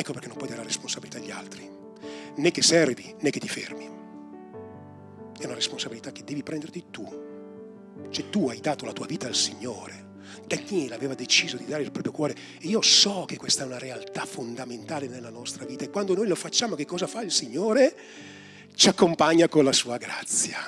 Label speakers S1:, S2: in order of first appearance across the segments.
S1: Ecco perché non puoi dare la responsabilità agli altri, né che servi né che ti fermi. È una responsabilità che devi prenderti tu. Cioè tu hai dato la tua vita al Signore. Daniele aveva deciso di dare il proprio cuore e io so che questa è una realtà fondamentale nella nostra vita e quando noi lo facciamo che cosa fa il Signore? Ci accompagna con la sua grazia.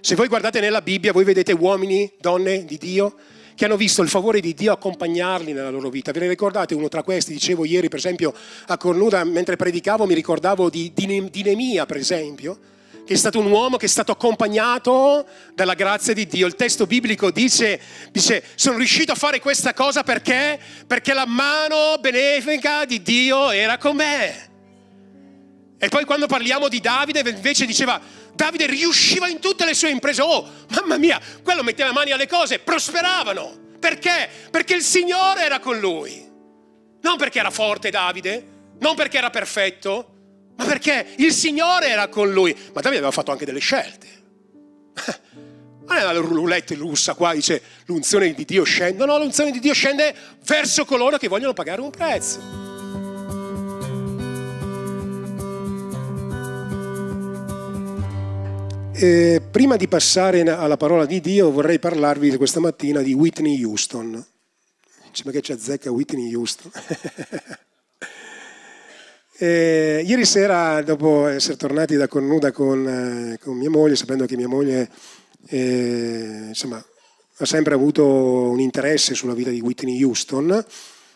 S1: Se voi guardate nella Bibbia, voi vedete uomini, donne di Dio che hanno visto il favore di Dio accompagnarli nella loro vita. Ve ne ricordate uno tra questi? Dicevo ieri, per esempio, a Cornuda, mentre predicavo, mi ricordavo di, di, di Nemia, per esempio, che è stato un uomo che è stato accompagnato dalla grazia di Dio. Il testo biblico dice, dice sono riuscito a fare questa cosa perché? Perché la mano benefica di Dio era con me. E poi quando parliamo di Davide, invece diceva, Davide riusciva in tutte le sue imprese. Oh, mamma mia, quello metteva mani alle cose, prosperavano. Perché? Perché il Signore era con lui. Non perché era forte Davide, non perché era perfetto, ma perché il Signore era con lui. Ma Davide aveva fatto anche delle scelte. Non è la roulette russa qua, dice l'unzione di Dio scende. No, l'unzione di Dio scende verso coloro che vogliono pagare un prezzo. Eh, prima di passare alla parola di Dio vorrei parlarvi questa mattina di Whitney Houston. Dice, che ci azzecca Whitney Houston? eh, ieri sera, dopo essere tornati da Cornuda con, eh, con mia moglie, sapendo che mia moglie eh, insomma, ha sempre avuto un interesse sulla vita di Whitney Houston,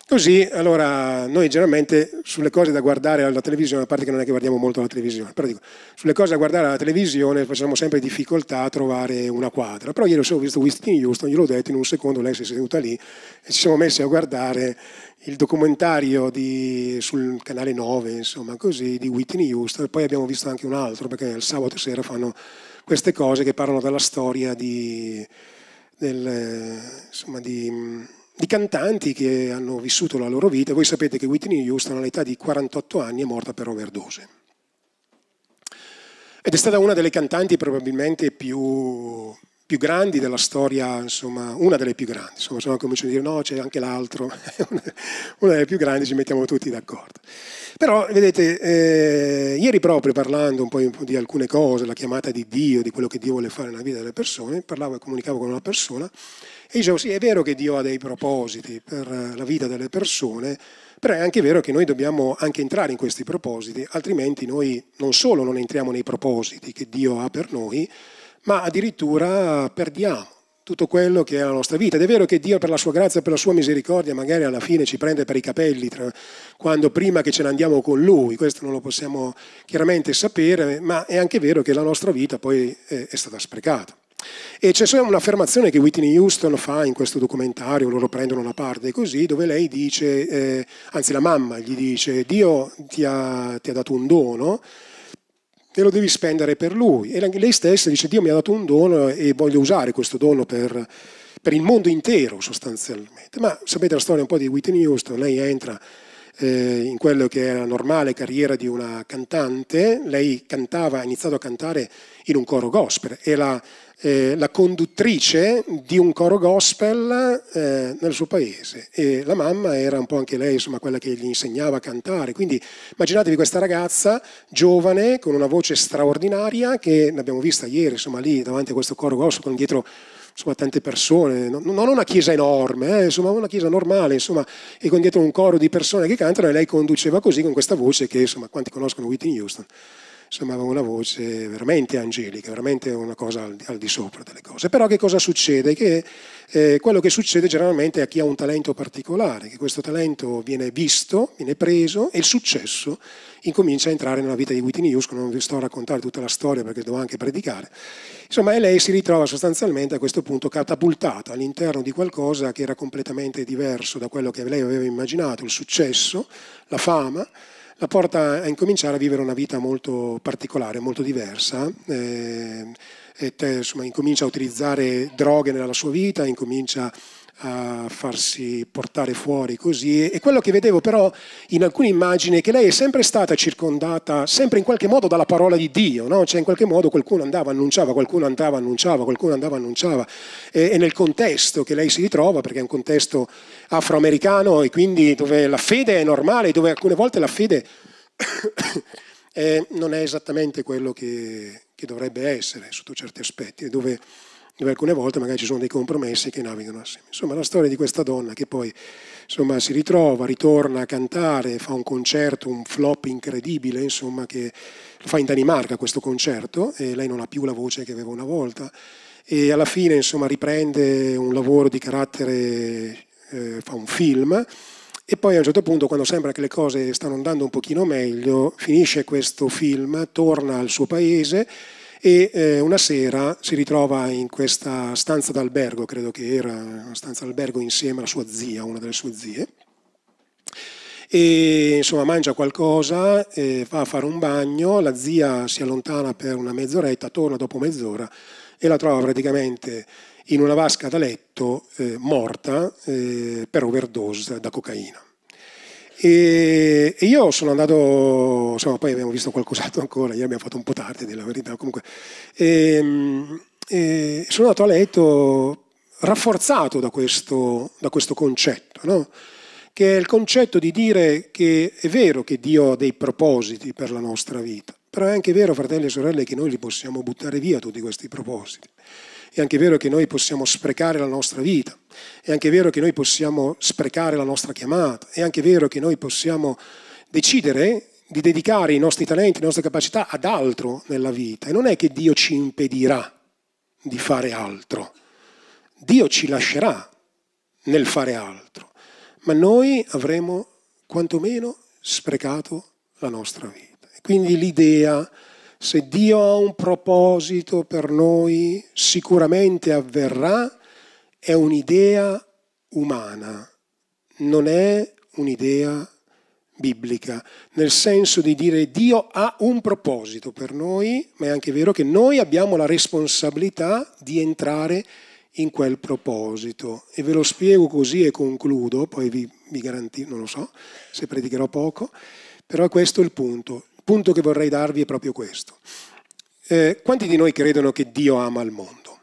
S1: Così, allora, noi generalmente sulle cose da guardare alla televisione, a parte che non è che guardiamo molto la televisione, però dico, sulle cose da guardare alla televisione facciamo sempre difficoltà a trovare una quadra. Però ieri ho visto Whitney Houston, gliel'ho detto in un secondo, lei si è seduta lì e ci siamo messi a guardare il documentario di, sul canale 9, insomma, così, di Whitney Houston. Poi abbiamo visto anche un altro, perché il sabato sera fanno queste cose che parlano della storia di, del, insomma, di di cantanti che hanno vissuto la loro vita. Voi sapete che Whitney Houston all'età di 48 anni è morta per overdose. Ed è stata una delle cantanti probabilmente più, più grandi della storia, insomma, una delle più grandi. Insomma, se no comincio a dire no, c'è anche l'altro, una delle più grandi, ci mettiamo tutti d'accordo. Però, vedete, eh, ieri proprio parlando un po' di alcune cose, la chiamata di Dio, di quello che Dio vuole fare nella vita delle persone, parlavo e comunicavo con una persona e dicevo sì, è vero che Dio ha dei propositi per la vita delle persone, però è anche vero che noi dobbiamo anche entrare in questi propositi, altrimenti noi non solo non entriamo nei propositi che Dio ha per noi, ma addirittura perdiamo tutto quello che è la nostra vita. Ed è vero che Dio per la sua grazia per la sua misericordia magari alla fine ci prende per i capelli quando prima che ce ne andiamo con Lui, questo non lo possiamo chiaramente sapere, ma è anche vero che la nostra vita poi è, stata sprecata. E c'è un'affermazione che Whitney Houston fa in questo documentario, loro prendono una parte così, dove lei dice, eh, anzi la mamma gli dice, Dio ti ha, ti ha dato un dono e lo devi spendere per lui. E lei stessa dice, Dio mi ha dato un dono e voglio usare questo dono per, per il mondo intero sostanzialmente. Ma sapete la storia un po' di Whitney Houston, lei entra eh, in quello che è la normale carriera di una cantante, lei cantava, ha iniziato a cantare in un coro gospel, e la eh, la conduttrice di un coro gospel eh, nel suo paese. E la mamma era un po' anche lei insomma, quella che gli insegnava a cantare. Quindi immaginatevi questa ragazza giovane con una voce straordinaria che l'abbiamo vista ieri insomma, lì davanti a questo coro gospel con dietro insomma, tante persone, non, non una chiesa enorme, eh, insomma una chiesa normale, insomma, e con dietro un coro di persone che cantano e lei conduceva così con questa voce che insomma quanti conoscono Whitney Houston insomma aveva una voce veramente angelica, veramente una cosa al, al di sopra delle cose. Però che cosa succede? Che eh, quello che succede generalmente a chi ha un talento particolare, che questo talento viene visto, viene preso e il successo incomincia a entrare nella vita di Whitney Houston, non vi sto a raccontare tutta la storia perché devo anche predicare. Insomma, e lei si ritrova sostanzialmente a questo punto catapultata all'interno di qualcosa che era completamente diverso da quello che lei aveva immaginato, il successo, la fama, la porta a incominciare a vivere una vita molto particolare, molto diversa. Eh, te, insomma, incomincia a utilizzare droghe nella sua vita, incomincia a farsi portare fuori così. E quello che vedevo però in alcune immagini è che lei è sempre stata circondata, sempre in qualche modo, dalla parola di Dio, no? Cioè in qualche modo qualcuno andava, annunciava, qualcuno andava, annunciava, qualcuno andava, annunciava. E, e nel contesto che lei si ritrova, perché è un contesto afroamericano e quindi dove la fede è normale, dove alcune volte la fede è, non è esattamente quello che, che dovrebbe essere sotto certi aspetti, dove dove alcune volte magari ci sono dei compromessi che navigano assieme. Insomma, la storia di questa donna che poi insomma, si ritrova, ritorna a cantare, fa un concerto, un flop incredibile, insomma, che fa in Danimarca questo concerto e lei non ha più la voce che aveva una volta e alla fine insomma, riprende un lavoro di carattere, eh, fa un film e poi a un certo punto, quando sembra che le cose stanno andando un pochino meglio, finisce questo film, torna al suo paese e eh, una sera si ritrova in questa stanza d'albergo, credo che era una stanza d'albergo insieme alla sua zia, una delle sue zie, e insomma mangia qualcosa, eh, va a fare un bagno, la zia si allontana per una mezz'oretta, torna dopo mezz'ora e la trova praticamente in una vasca da letto eh, morta eh, per overdose da cocaina. E, e, io sono andato, insomma, poi abbiamo visto qualcos'altro ancora, ieri abbiamo fatto un po' tardi, della verità, comunque. E, ehm, e sono andato a letto rafforzato da questo, da questo concetto, no? che è il concetto di dire che è vero che Dio ha dei propositi per la nostra vita, però è anche vero, fratelli e sorelle, che noi li possiamo buttare via tutti questi propositi. È anche vero che noi possiamo sprecare la nostra vita, è anche vero che noi possiamo sprecare la nostra chiamata, è anche vero che noi possiamo decidere di dedicare i nostri talenti, le nostre capacità ad altro nella vita. E non è che Dio ci impedirà di fare altro, Dio ci lascerà nel fare altro, ma noi avremo quantomeno sprecato la nostra vita. E quindi l'idea se Dio ha un proposito per noi, sicuramente avverrà, è un'idea umana, non è un'idea biblica, nel senso di dire Dio ha un proposito per noi, ma è anche vero che noi abbiamo la responsabilità di entrare in quel proposito. E ve lo spiego così e concludo, poi vi, vi garantisco, non lo so se predicherò poco, però questo è il punto punto che vorrei darvi è proprio questo. Eh, quanti di noi credono che Dio ama il mondo?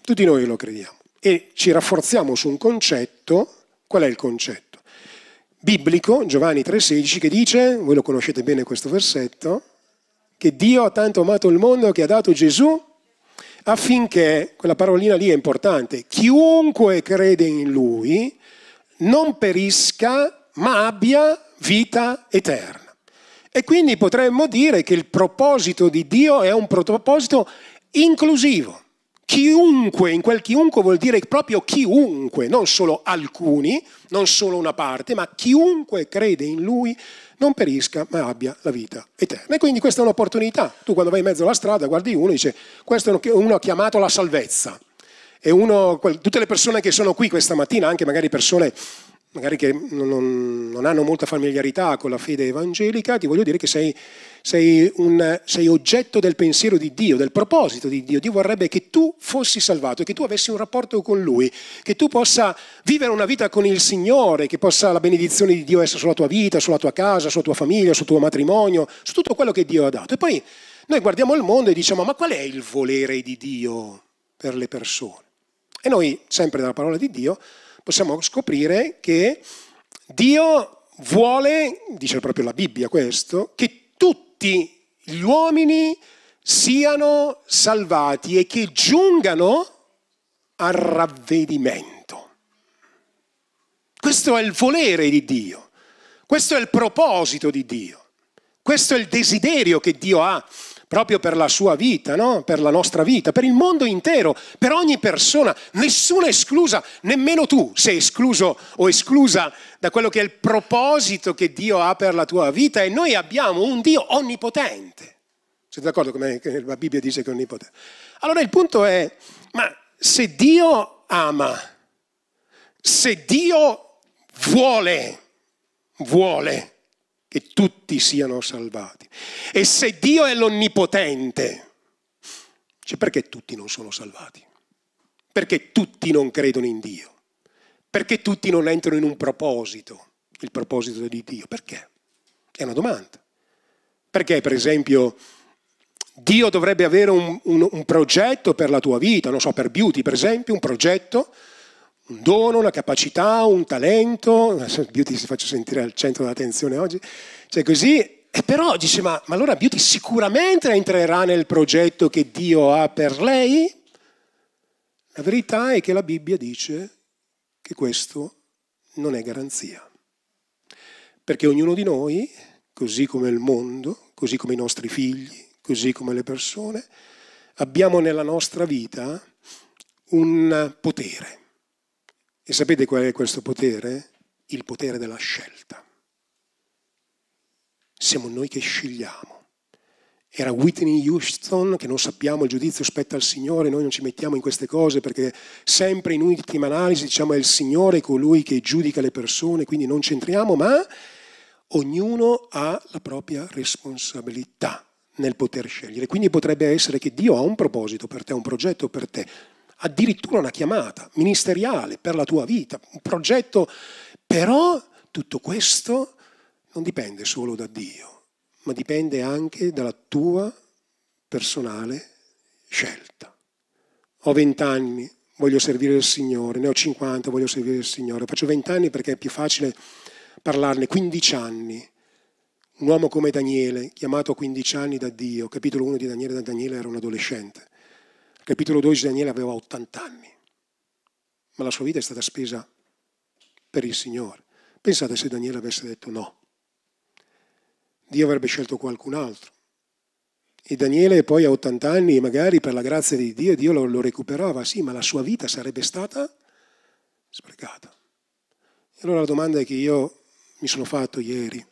S1: Tutti noi lo crediamo e ci rafforziamo su un concetto. Qual è il concetto? Biblico, Giovanni 3,16, che dice, voi lo conoscete bene questo versetto, che Dio ha tanto amato il mondo che ha dato Gesù affinché, quella parolina lì è importante, chiunque crede in Lui non perisca ma abbia vita eterna. E quindi potremmo dire che il proposito di Dio è un proposito inclusivo. Chiunque, in quel chiunque vuol dire proprio chiunque, non solo alcuni, non solo una parte, ma chiunque crede in Lui non perisca ma abbia la vita eterna. E quindi questa è un'opportunità. Tu quando vai in mezzo alla strada guardi uno e dici questo uno ha chiamato la salvezza. E uno, tutte le persone che sono qui questa mattina, anche magari persone magari che non, non, hanno molta familiarità con la fede evangelica, ti voglio dire che sei, sei, un, sei, oggetto del pensiero di Dio, del proposito di Dio. Dio vorrebbe che tu fossi salvato, che tu avessi un rapporto con Lui, che tu possa vivere una vita con il Signore, che possa la benedizione di Dio essere sulla tua vita, sulla tua casa, sulla tua famiglia, sul tuo matrimonio, su tutto quello che Dio ha dato. E poi noi guardiamo il mondo e diciamo, ma qual è il volere di Dio per le persone? E noi, sempre dalla parola di Dio, possiamo scoprire che Dio vuole, dice proprio la Bibbia questo, che tutti gli uomini siano salvati e che giungano al ravvedimento. Questo è il volere di Dio, questo è il proposito di Dio, questo è il desiderio che Dio ha proprio per la sua vita, no? per la nostra vita, per il mondo intero, per ogni persona, nessuna esclusa, nemmeno tu sei escluso o esclusa da quello che è il proposito che Dio ha per la tua vita e noi abbiamo un Dio onnipotente. Siete d'accordo con me che la Bibbia dice che è onnipotente? Allora il punto è, ma se Dio ama, se Dio vuole, vuole, che tutti siano salvati. E se Dio è l'onnipotente, cioè perché tutti non sono salvati? Perché tutti non credono in Dio? Perché tutti non entrano in un proposito, il proposito di Dio? Perché? È una domanda. Perché, per esempio, Dio dovrebbe avere un, un, un, progetto per la tua vita, non so, per beauty per esempio, un progetto, un dono, una capacità, un talento, beauty si faccia sentire al centro dell'attenzione oggi, cioè così, e però dice, ma, ma allora beauty sicuramente entrerà nel progetto che Dio ha per lei? La verità è che la Bibbia dice che questo non è garanzia, perché ognuno di noi, così come il mondo, così come i nostri figli, così come le persone, abbiamo nella nostra vita un potere. E sapete qual è questo potere? Il potere della scelta. Siamo noi che scegliamo. Era Whitney Houston che non sappiamo, il giudizio spetta al Signore, noi non ci mettiamo in queste cose perché sempre in ultima analisi diciamo è il Signore colui che giudica le persone, quindi non c'entriamo, ma ognuno ha la propria responsabilità nel poter scegliere. Quindi potrebbe essere che Dio ha un proposito per te, un progetto per te, addirittura una chiamata ministeriale per la tua vita, un progetto, però tutto questo non dipende solo da Dio, ma dipende anche dalla tua personale scelta. Ho vent'anni, voglio servire il Signore, ne ho 50, voglio servire il Signore, faccio vent'anni perché è più facile parlarne, 15 anni. Un uomo come Daniele, chiamato a 15 anni da Dio, capitolo 1 di Daniele, da Daniele era un adolescente, capitolo 12 Daniele aveva 80 anni, ma la sua vita è stata spesa per il Signore. Pensate se Daniele avesse detto no, Dio avrebbe scelto qualcun altro. E Daniele poi a 80 anni, magari per la grazia di Dio, Dio lo, lo recuperava, sì, ma la sua vita sarebbe stata sprecata. E allora la domanda che io mi sono fatto ieri,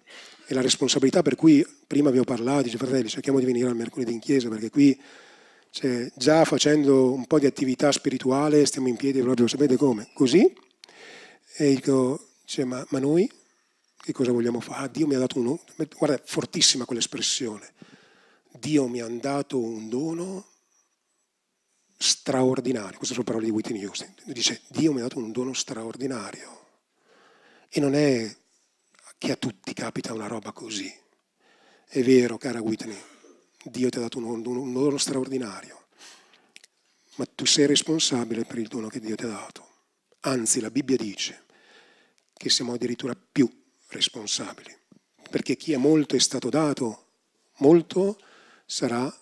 S1: e la responsabilità per cui prima vi ho parlato, dice fratelli, cerchiamo di venire al mercoledì in chiesa perché qui cioè, già facendo un po' di attività spirituale stiamo in piedi proprio, sapete come? Così. E dico, cioè, ma, ma, noi che cosa vogliamo fare? Dio mi ha dato uno, guarda, è fortissima quell'espressione. Dio mi ha dato un dono straordinario. Queste sono parole di Whitney Houston. Dice, Dio mi ha dato un dono straordinario. E non è che a tutti capita una roba così. È vero, cara Whitney, Dio ti ha dato un, un, un dono straordinario, ma tu sei responsabile per il dono che Dio ti ha dato. Anzi, la Bibbia dice che siamo addirittura più responsabili, perché chi ha molto è stato dato, molto sarà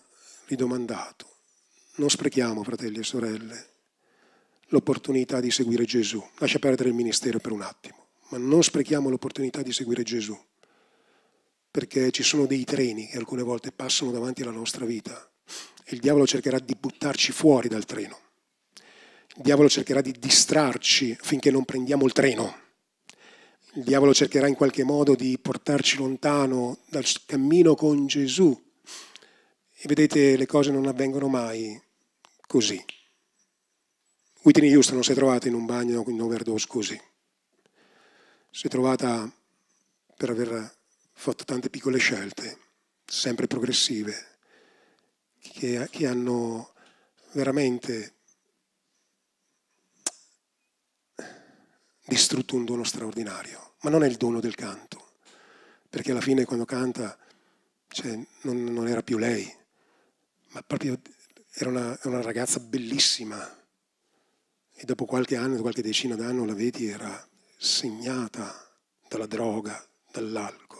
S1: ridomandato. Non sprechiamo, fratelli e sorelle, l'opportunità di seguire Gesù. Lascia perdere il ministero per un attimo ma non sprechiamo l'opportunità di seguire Gesù, perché ci sono dei treni che alcune volte passano davanti alla nostra vita e il diavolo cercherà di buttarci fuori dal treno. Il diavolo cercherà di distrarci finché non prendiamo il treno. Il diavolo cercherà in qualche modo di portarci lontano dal cammino con Gesù. E vedete, le cose non avvengono mai così. Whitney Houston non si è trovata in un bagno in overdose così si è trovata per aver fatto tante piccole scelte, sempre progressive, che, che hanno veramente distrutto un dono straordinario, ma non è il dono del canto, perché alla fine quando canta cioè, non, non, era più lei, ma proprio era una, una, ragazza bellissima. E dopo qualche anno, qualche decina d'anno la vedi, era segnata dalla droga, dall'alcol,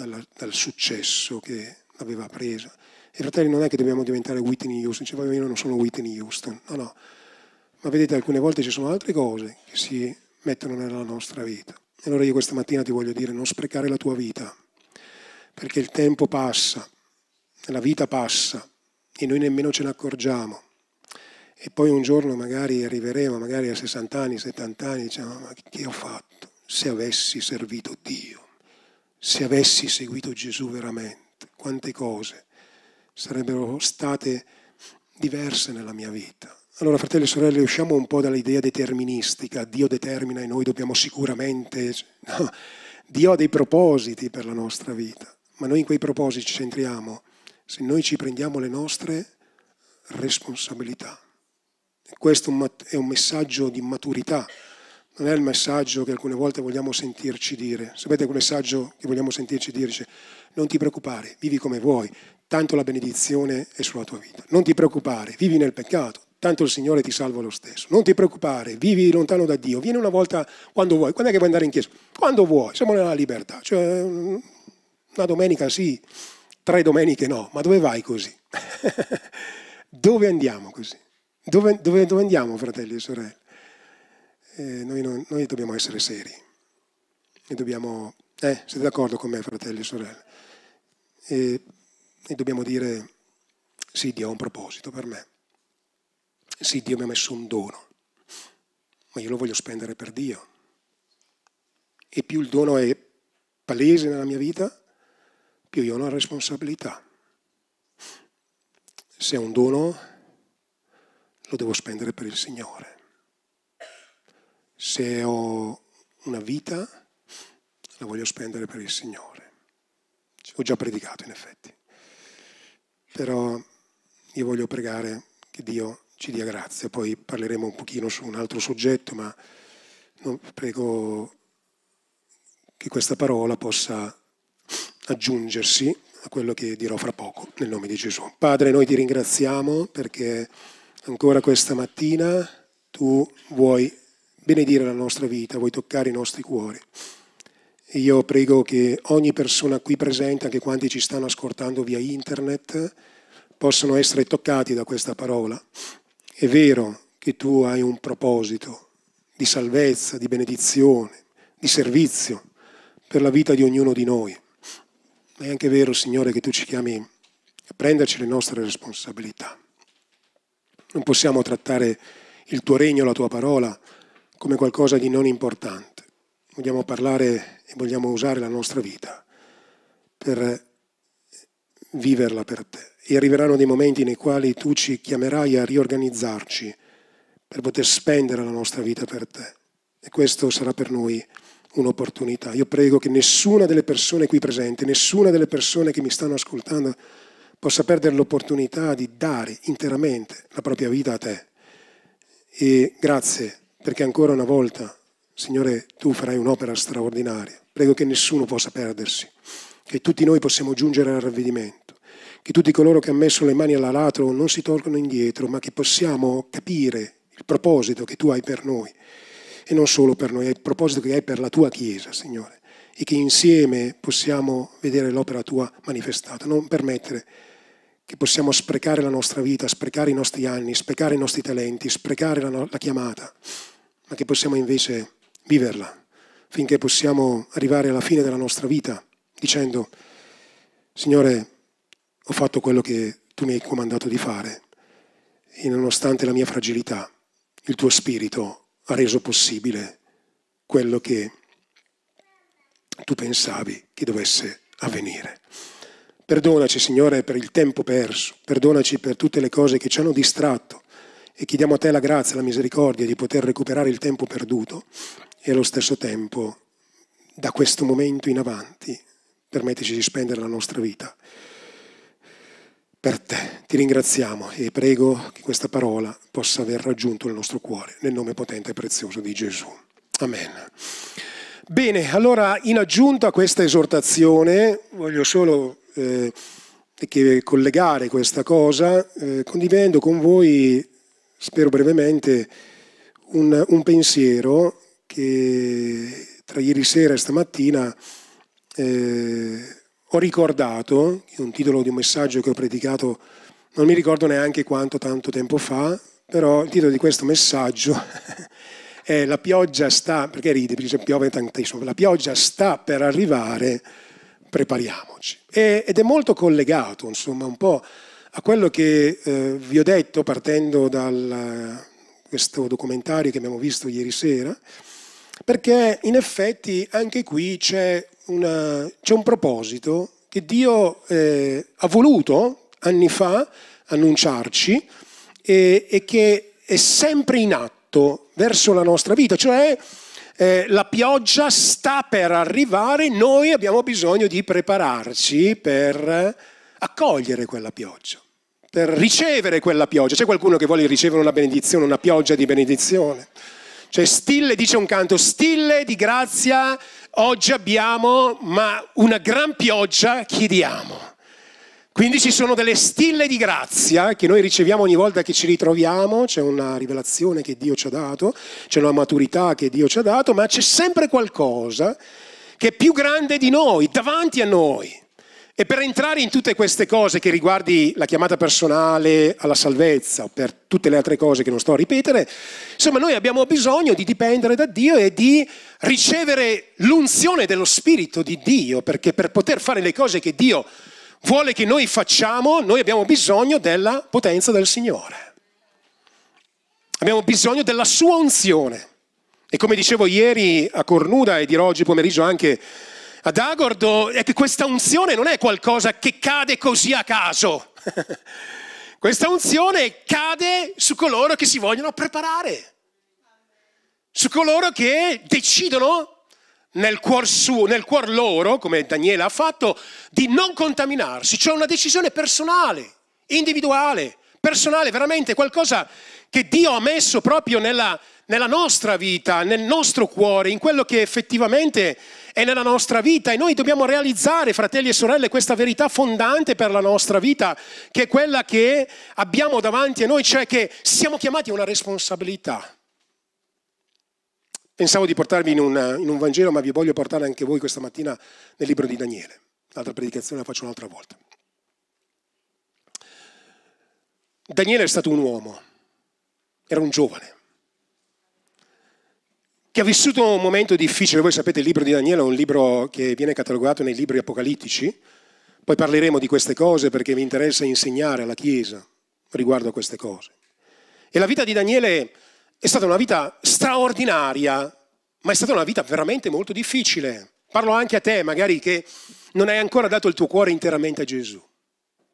S1: dalla, dal successo che aveva preso. E fratelli, non è che dobbiamo diventare Whitney Houston, cioè, io non sono Whitney Houston, no, no. Ma vedete, alcune volte ci sono altre cose che si mettono nella nostra vita. E allora io questa mattina ti voglio dire, non sprecare la tua vita, perché il tempo passa, la vita passa e noi nemmeno ce ne accorgiamo. E poi un giorno magari arriveremo, magari a 60 anni, 70 anni, diciamo, ma che ho fatto? Se avessi servito Dio, se avessi seguito Gesù veramente, quante cose sarebbero state diverse nella mia vita. Allora, fratelli e sorelle, usciamo un po' dall'idea deterministica, Dio determina e noi dobbiamo sicuramente... No, Dio ha dei propositi per la nostra vita, ma noi in quei propositi ci centriamo se noi ci prendiamo le nostre responsabilità. Questo è un messaggio di maturità, non è il messaggio che alcune volte vogliamo sentirci dire. Sapete quel messaggio che vogliamo sentirci dire? Dice, non ti preoccupare, vivi come vuoi, tanto la benedizione è sulla tua vita. Non ti preoccupare, vivi nel peccato, tanto il Signore ti salva lo stesso. Non ti preoccupare, vivi lontano da Dio, vieni una volta quando vuoi. Quando è che vuoi andare in chiesa? Quando vuoi, siamo nella libertà. Cioè, una domenica sì, tre domeniche no, ma dove vai così? dove andiamo così? Dove, dove, dove, andiamo, fratelli e sorelle? Eh, noi, non, noi, dobbiamo essere seri. E dobbiamo, eh, siete d'accordo con me, fratelli e sorelle? E, e dobbiamo dire, sì, Dio ha un proposito per me. Sì, Dio mi ha messo un dono, ma io lo voglio spendere per Dio. E più il dono è palese nella mia vita, più io ho una responsabilità. Se è un dono, lo devo spendere per il Signore. Se ho una vita, la voglio spendere per il Signore. Ho già predicato in effetti. Però io voglio pregare che Dio ci dia grazia. Poi parleremo un pochino su un altro soggetto, ma prego che questa parola possa aggiungersi a quello che dirò fra poco, nel nome di Gesù. Padre, noi ti ringraziamo perché ancora questa mattina tu vuoi benedire la nostra vita, vuoi toccare i nostri cuori. E io prego che ogni persona qui presente, anche quanti ci stanno ascoltando via internet, possano essere toccati da questa parola. È vero che tu hai un proposito di salvezza, di benedizione, di servizio per la vita di ognuno di noi. Ma è anche vero, Signore, che tu ci chiami a prenderci le nostre responsabilità. Non possiamo trattare il tuo regno, la tua parola, come qualcosa di non importante. Vogliamo parlare e vogliamo usare la nostra vita per viverla per te. E arriveranno dei momenti nei quali tu ci chiamerai a riorganizzarci per poter spendere la nostra vita per te. E questo sarà per noi un'opportunità. Io prego che nessuna delle persone qui presenti, nessuna delle persone che mi stanno ascoltando possa perdere l'opportunità di dare interamente la propria vita a te. E grazie perché ancora una volta, Signore, tu farai un'opera straordinaria. Prego che nessuno possa perdersi, che tutti noi possiamo giungere al ravvedimento, che tutti coloro che hanno messo le mani all'aratro non si tolgono indietro, ma che possiamo capire il proposito che tu hai per noi e non solo per noi, è il proposito che hai per la tua Chiesa, Signore, e che insieme possiamo vedere l'opera tua manifestata. Non permettere che possiamo sprecare la nostra vita, sprecare i nostri anni, sprecare i nostri talenti, sprecare la, no- la chiamata, ma che possiamo invece viverla finché possiamo arrivare alla fine della nostra vita dicendo, Signore, ho fatto quello che tu mi hai comandato di fare. E nonostante la mia fragilità, il tuo spirito ha reso possibile quello che tu pensavi che dovesse avvenire. Perdonaci, Signore, per il tempo perso, perdonaci per tutte le cose che ci hanno distratto e chiediamo a te la grazia la misericordia di poter recuperare il tempo perduto e allo stesso tempo, da questo momento in avanti, permetterci di spendere la nostra vita per te. Ti ringraziamo e prego che questa parola possa aver raggiunto il nostro cuore, nel nome potente e prezioso di Gesù. Amen. Bene, allora in aggiunta a questa esortazione voglio solo eh, collegare questa cosa eh, condividendo con voi, spero brevemente, un, un, pensiero che tra ieri sera e stamattina eh, ho ricordato, un titolo di un messaggio che ho predicato, non mi ricordo neanche quanto tanto tempo fa, però il titolo di questo messaggio è La pioggia sta, perché ride, perché piove tantissimo, la pioggia sta per arrivare, prepariamoci. E, ed è molto collegato, insomma, un po' a quello che eh, vi ho detto partendo da questo documentario che abbiamo visto ieri sera, perché in effetti anche qui c'è una, c'è un proposito che Dio eh, ha voluto anni fa annunciarci e, e, che è sempre in atto verso la nostra vita, cioè eh, la pioggia sta per arrivare, noi abbiamo bisogno di prepararci per accogliere quella pioggia, per ricevere quella pioggia. C'è qualcuno che vuole ricevere una benedizione, una pioggia di benedizione? Cioè, stille, dice un canto, stille di grazia oggi abbiamo, ma una gran pioggia chiediamo. Quindi ci sono delle stille di grazia che noi riceviamo ogni volta che ci ritroviamo, c'è una rivelazione che Dio ci ha dato, c'è una maturità che Dio ci ha dato, ma c'è sempre qualcosa che è più grande di noi, davanti a noi. E per entrare in tutte queste cose che riguardi la chiamata personale alla salvezza, o per tutte le altre cose che non sto a ripetere, insomma noi abbiamo bisogno di dipendere da Dio e di ricevere l'unzione dello Spirito di Dio, perché per poter fare le cose che Dio vuole che noi facciamo, noi abbiamo bisogno della potenza del Signore. Abbiamo bisogno della sua unzione. E come dicevo ieri a Cornuda e dirò oggi pomeriggio anche ad Agordo è che questa unzione non è qualcosa che cade così a caso. questa unzione cade su coloro che si vogliono preparare, su coloro che decidono nel cuor, suo, nel cuor loro, come Daniele ha fatto, di non contaminarsi. Cioè una decisione personale, individuale, personale, veramente qualcosa che Dio ha messo proprio nella, nella nostra vita, nel nostro cuore, in quello che effettivamente è nella nostra vita e noi dobbiamo realizzare, fratelli e sorelle, questa verità fondante per la nostra vita, che è quella che abbiamo davanti a noi, cioè che siamo chiamati a una responsabilità. Pensavo di portarvi in, una, in un Vangelo, ma vi voglio portare anche voi questa mattina nel libro di Daniele. L'altra predicazione la faccio un'altra volta. Daniele è stato un uomo, era un giovane che ha vissuto un momento difficile. Voi sapete, il libro di Daniele è un libro che viene catalogato nei libri apocalittici. Poi parleremo di queste cose perché mi interessa insegnare alla Chiesa riguardo a queste cose. E la vita di Daniele è stata una vita straordinaria, ma è stata una vita veramente molto difficile. Parlo anche a te, magari che non hai ancora dato il tuo cuore interamente a Gesù.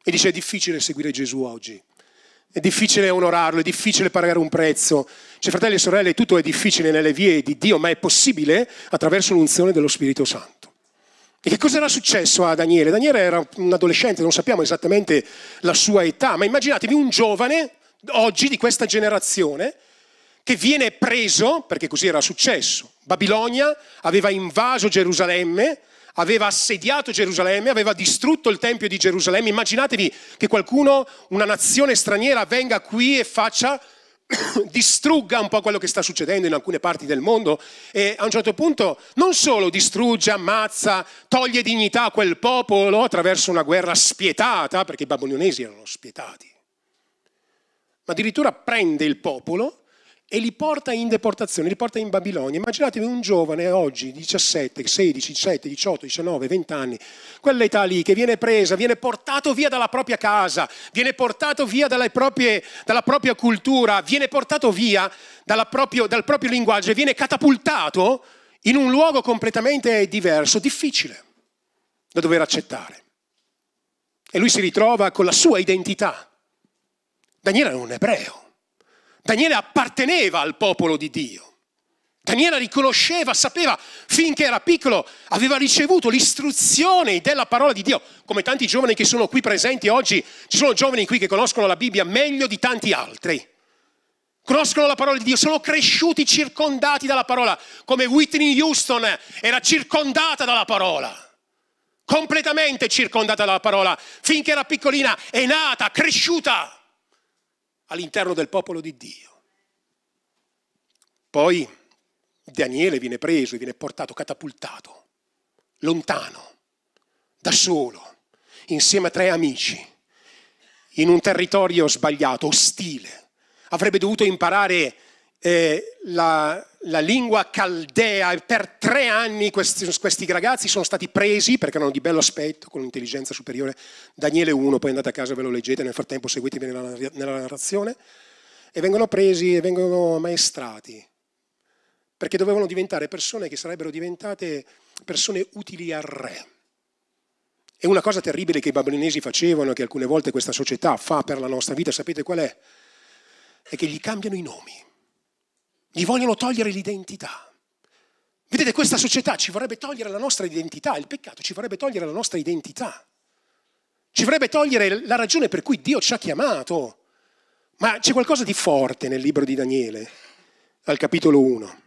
S1: E dice è difficile seguire Gesù oggi. È difficile onorarlo, è difficile pagare un prezzo. Cioè, fratelli e sorelle, tutto è difficile nelle vie di Dio, ma è possibile attraverso l'unzione dello Spirito Santo. E che cosa era successo a Daniele? Daniele era un adolescente, non sappiamo esattamente la sua età, ma immaginatevi un giovane oggi di questa generazione che viene preso, perché così era successo. Babilonia aveva invaso Gerusalemme, aveva assediato Gerusalemme, aveva distrutto il Tempio di Gerusalemme. Immaginatevi che qualcuno, una nazione straniera, venga qui e faccia distrugga un po' quello che sta succedendo in alcune parti del mondo e a un certo punto non solo distrugge, ammazza, toglie dignità a quel popolo attraverso una guerra spietata, perché i babilonesi erano spietati, ma addirittura prende il popolo e li porta in deportazione, li porta in Babilonia. Immaginatevi un giovane oggi, 17, 16, 17, 18, 19, 20 anni, quell'età lì che viene presa, viene portato via dalla propria casa, viene portato via proprie, dalla propria cultura, viene portato via proprio, dal proprio linguaggio e viene catapultato in un luogo completamente diverso, difficile da dover accettare. E lui si ritrova con la sua identità. Daniele era un ebreo Daniele apparteneva al popolo di Dio. Daniele riconosceva, sapeva, finché era piccolo, aveva ricevuto l'istruzione della parola di Dio, come tanti giovani che sono qui presenti oggi, ci sono giovani qui che conoscono la Bibbia meglio di tanti altri. Conoscono la parola di Dio, sono cresciuti circondati dalla parola, come Whitney Houston era circondata dalla parola, completamente circondata dalla parola, finché era piccolina, è nata, cresciuta all'interno del popolo di Dio. Poi Daniele viene preso e viene portato, catapultato, lontano, da solo, insieme a tre amici, in un territorio sbagliato, ostile. Avrebbe dovuto imparare eh, la, la, lingua caldea per tre anni questi, questi, ragazzi sono stati presi perché erano di bello aspetto, con un'intelligenza superiore. Daniele 1, poi andate a casa e ve lo leggete, nel frattempo seguitemi nella, nella narrazione. E vengono presi e vengono ammaestrati perché dovevano diventare persone che sarebbero diventate persone utili al re. E una cosa terribile che i babilonesi facevano, che alcune volte questa società fa per la nostra vita, sapete qual è? È che gli cambiano i nomi. Gli vogliono togliere l'identità. Vedete, questa società ci vorrebbe togliere la nostra identità, il peccato ci vorrebbe togliere la nostra identità. ci vorrebbe togliere la ragione per cui Dio ci ha chiamato. Ma c'è qualcosa di forte nel libro di Daniele, al capitolo 1.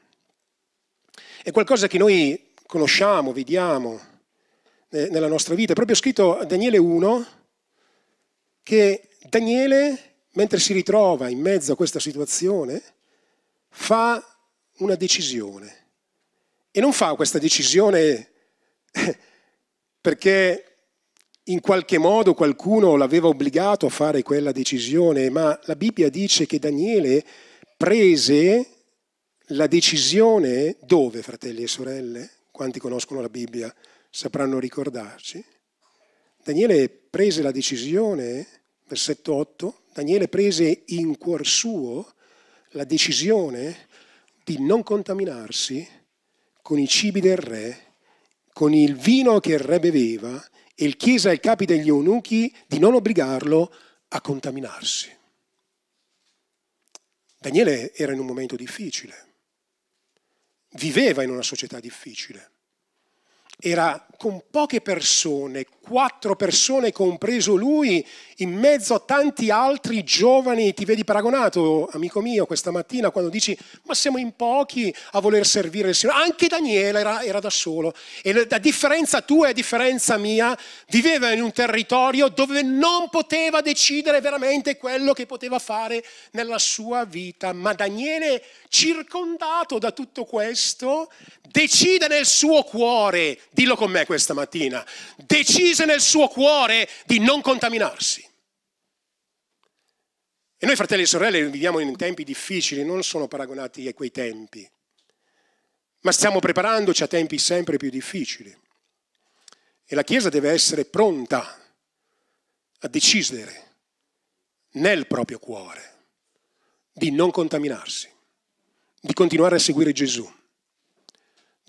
S1: È qualcosa che noi conosciamo, vediamo eh, nella nostra vita. È proprio scritto a Daniele 1 che Daniele, mentre si ritrova in mezzo a questa situazione, fa una decisione. E non fa questa decisione perché in qualche modo qualcuno l'aveva obbligato a fare quella decisione, ma la Bibbia dice che Daniele prese la decisione dove, fratelli e sorelle? Quanti conoscono la Bibbia sapranno ricordarci. Daniele prese la decisione, versetto 8, Daniele prese in cuor suo la decisione di non contaminarsi con i cibi del re, con il vino che il re beveva e il chiese ai capi degli eunuchi di non obbligarlo a contaminarsi. Daniele era in un momento difficile, viveva in una società difficile era con poche persone, quattro persone compreso lui, in mezzo a tanti altri giovani. Ti vedi paragonato, amico mio, questa mattina quando dici ma siamo in pochi a voler servire il Signore. Anche Daniele era, era da solo. E la differenza tua e a differenza mia, viveva in un territorio dove non poteva decidere veramente quello che poteva fare nella sua vita. Ma Daniele, circondato da tutto questo, decide nel suo cuore dillo con me questa mattina, decise nel suo cuore di non contaminarsi. E noi fratelli e sorelle viviamo in tempi difficili, non sono paragonati a quei tempi, ma stiamo preparandoci a tempi sempre più difficili. E la Chiesa deve essere pronta a decidere nel proprio cuore di non contaminarsi, di continuare a seguire Gesù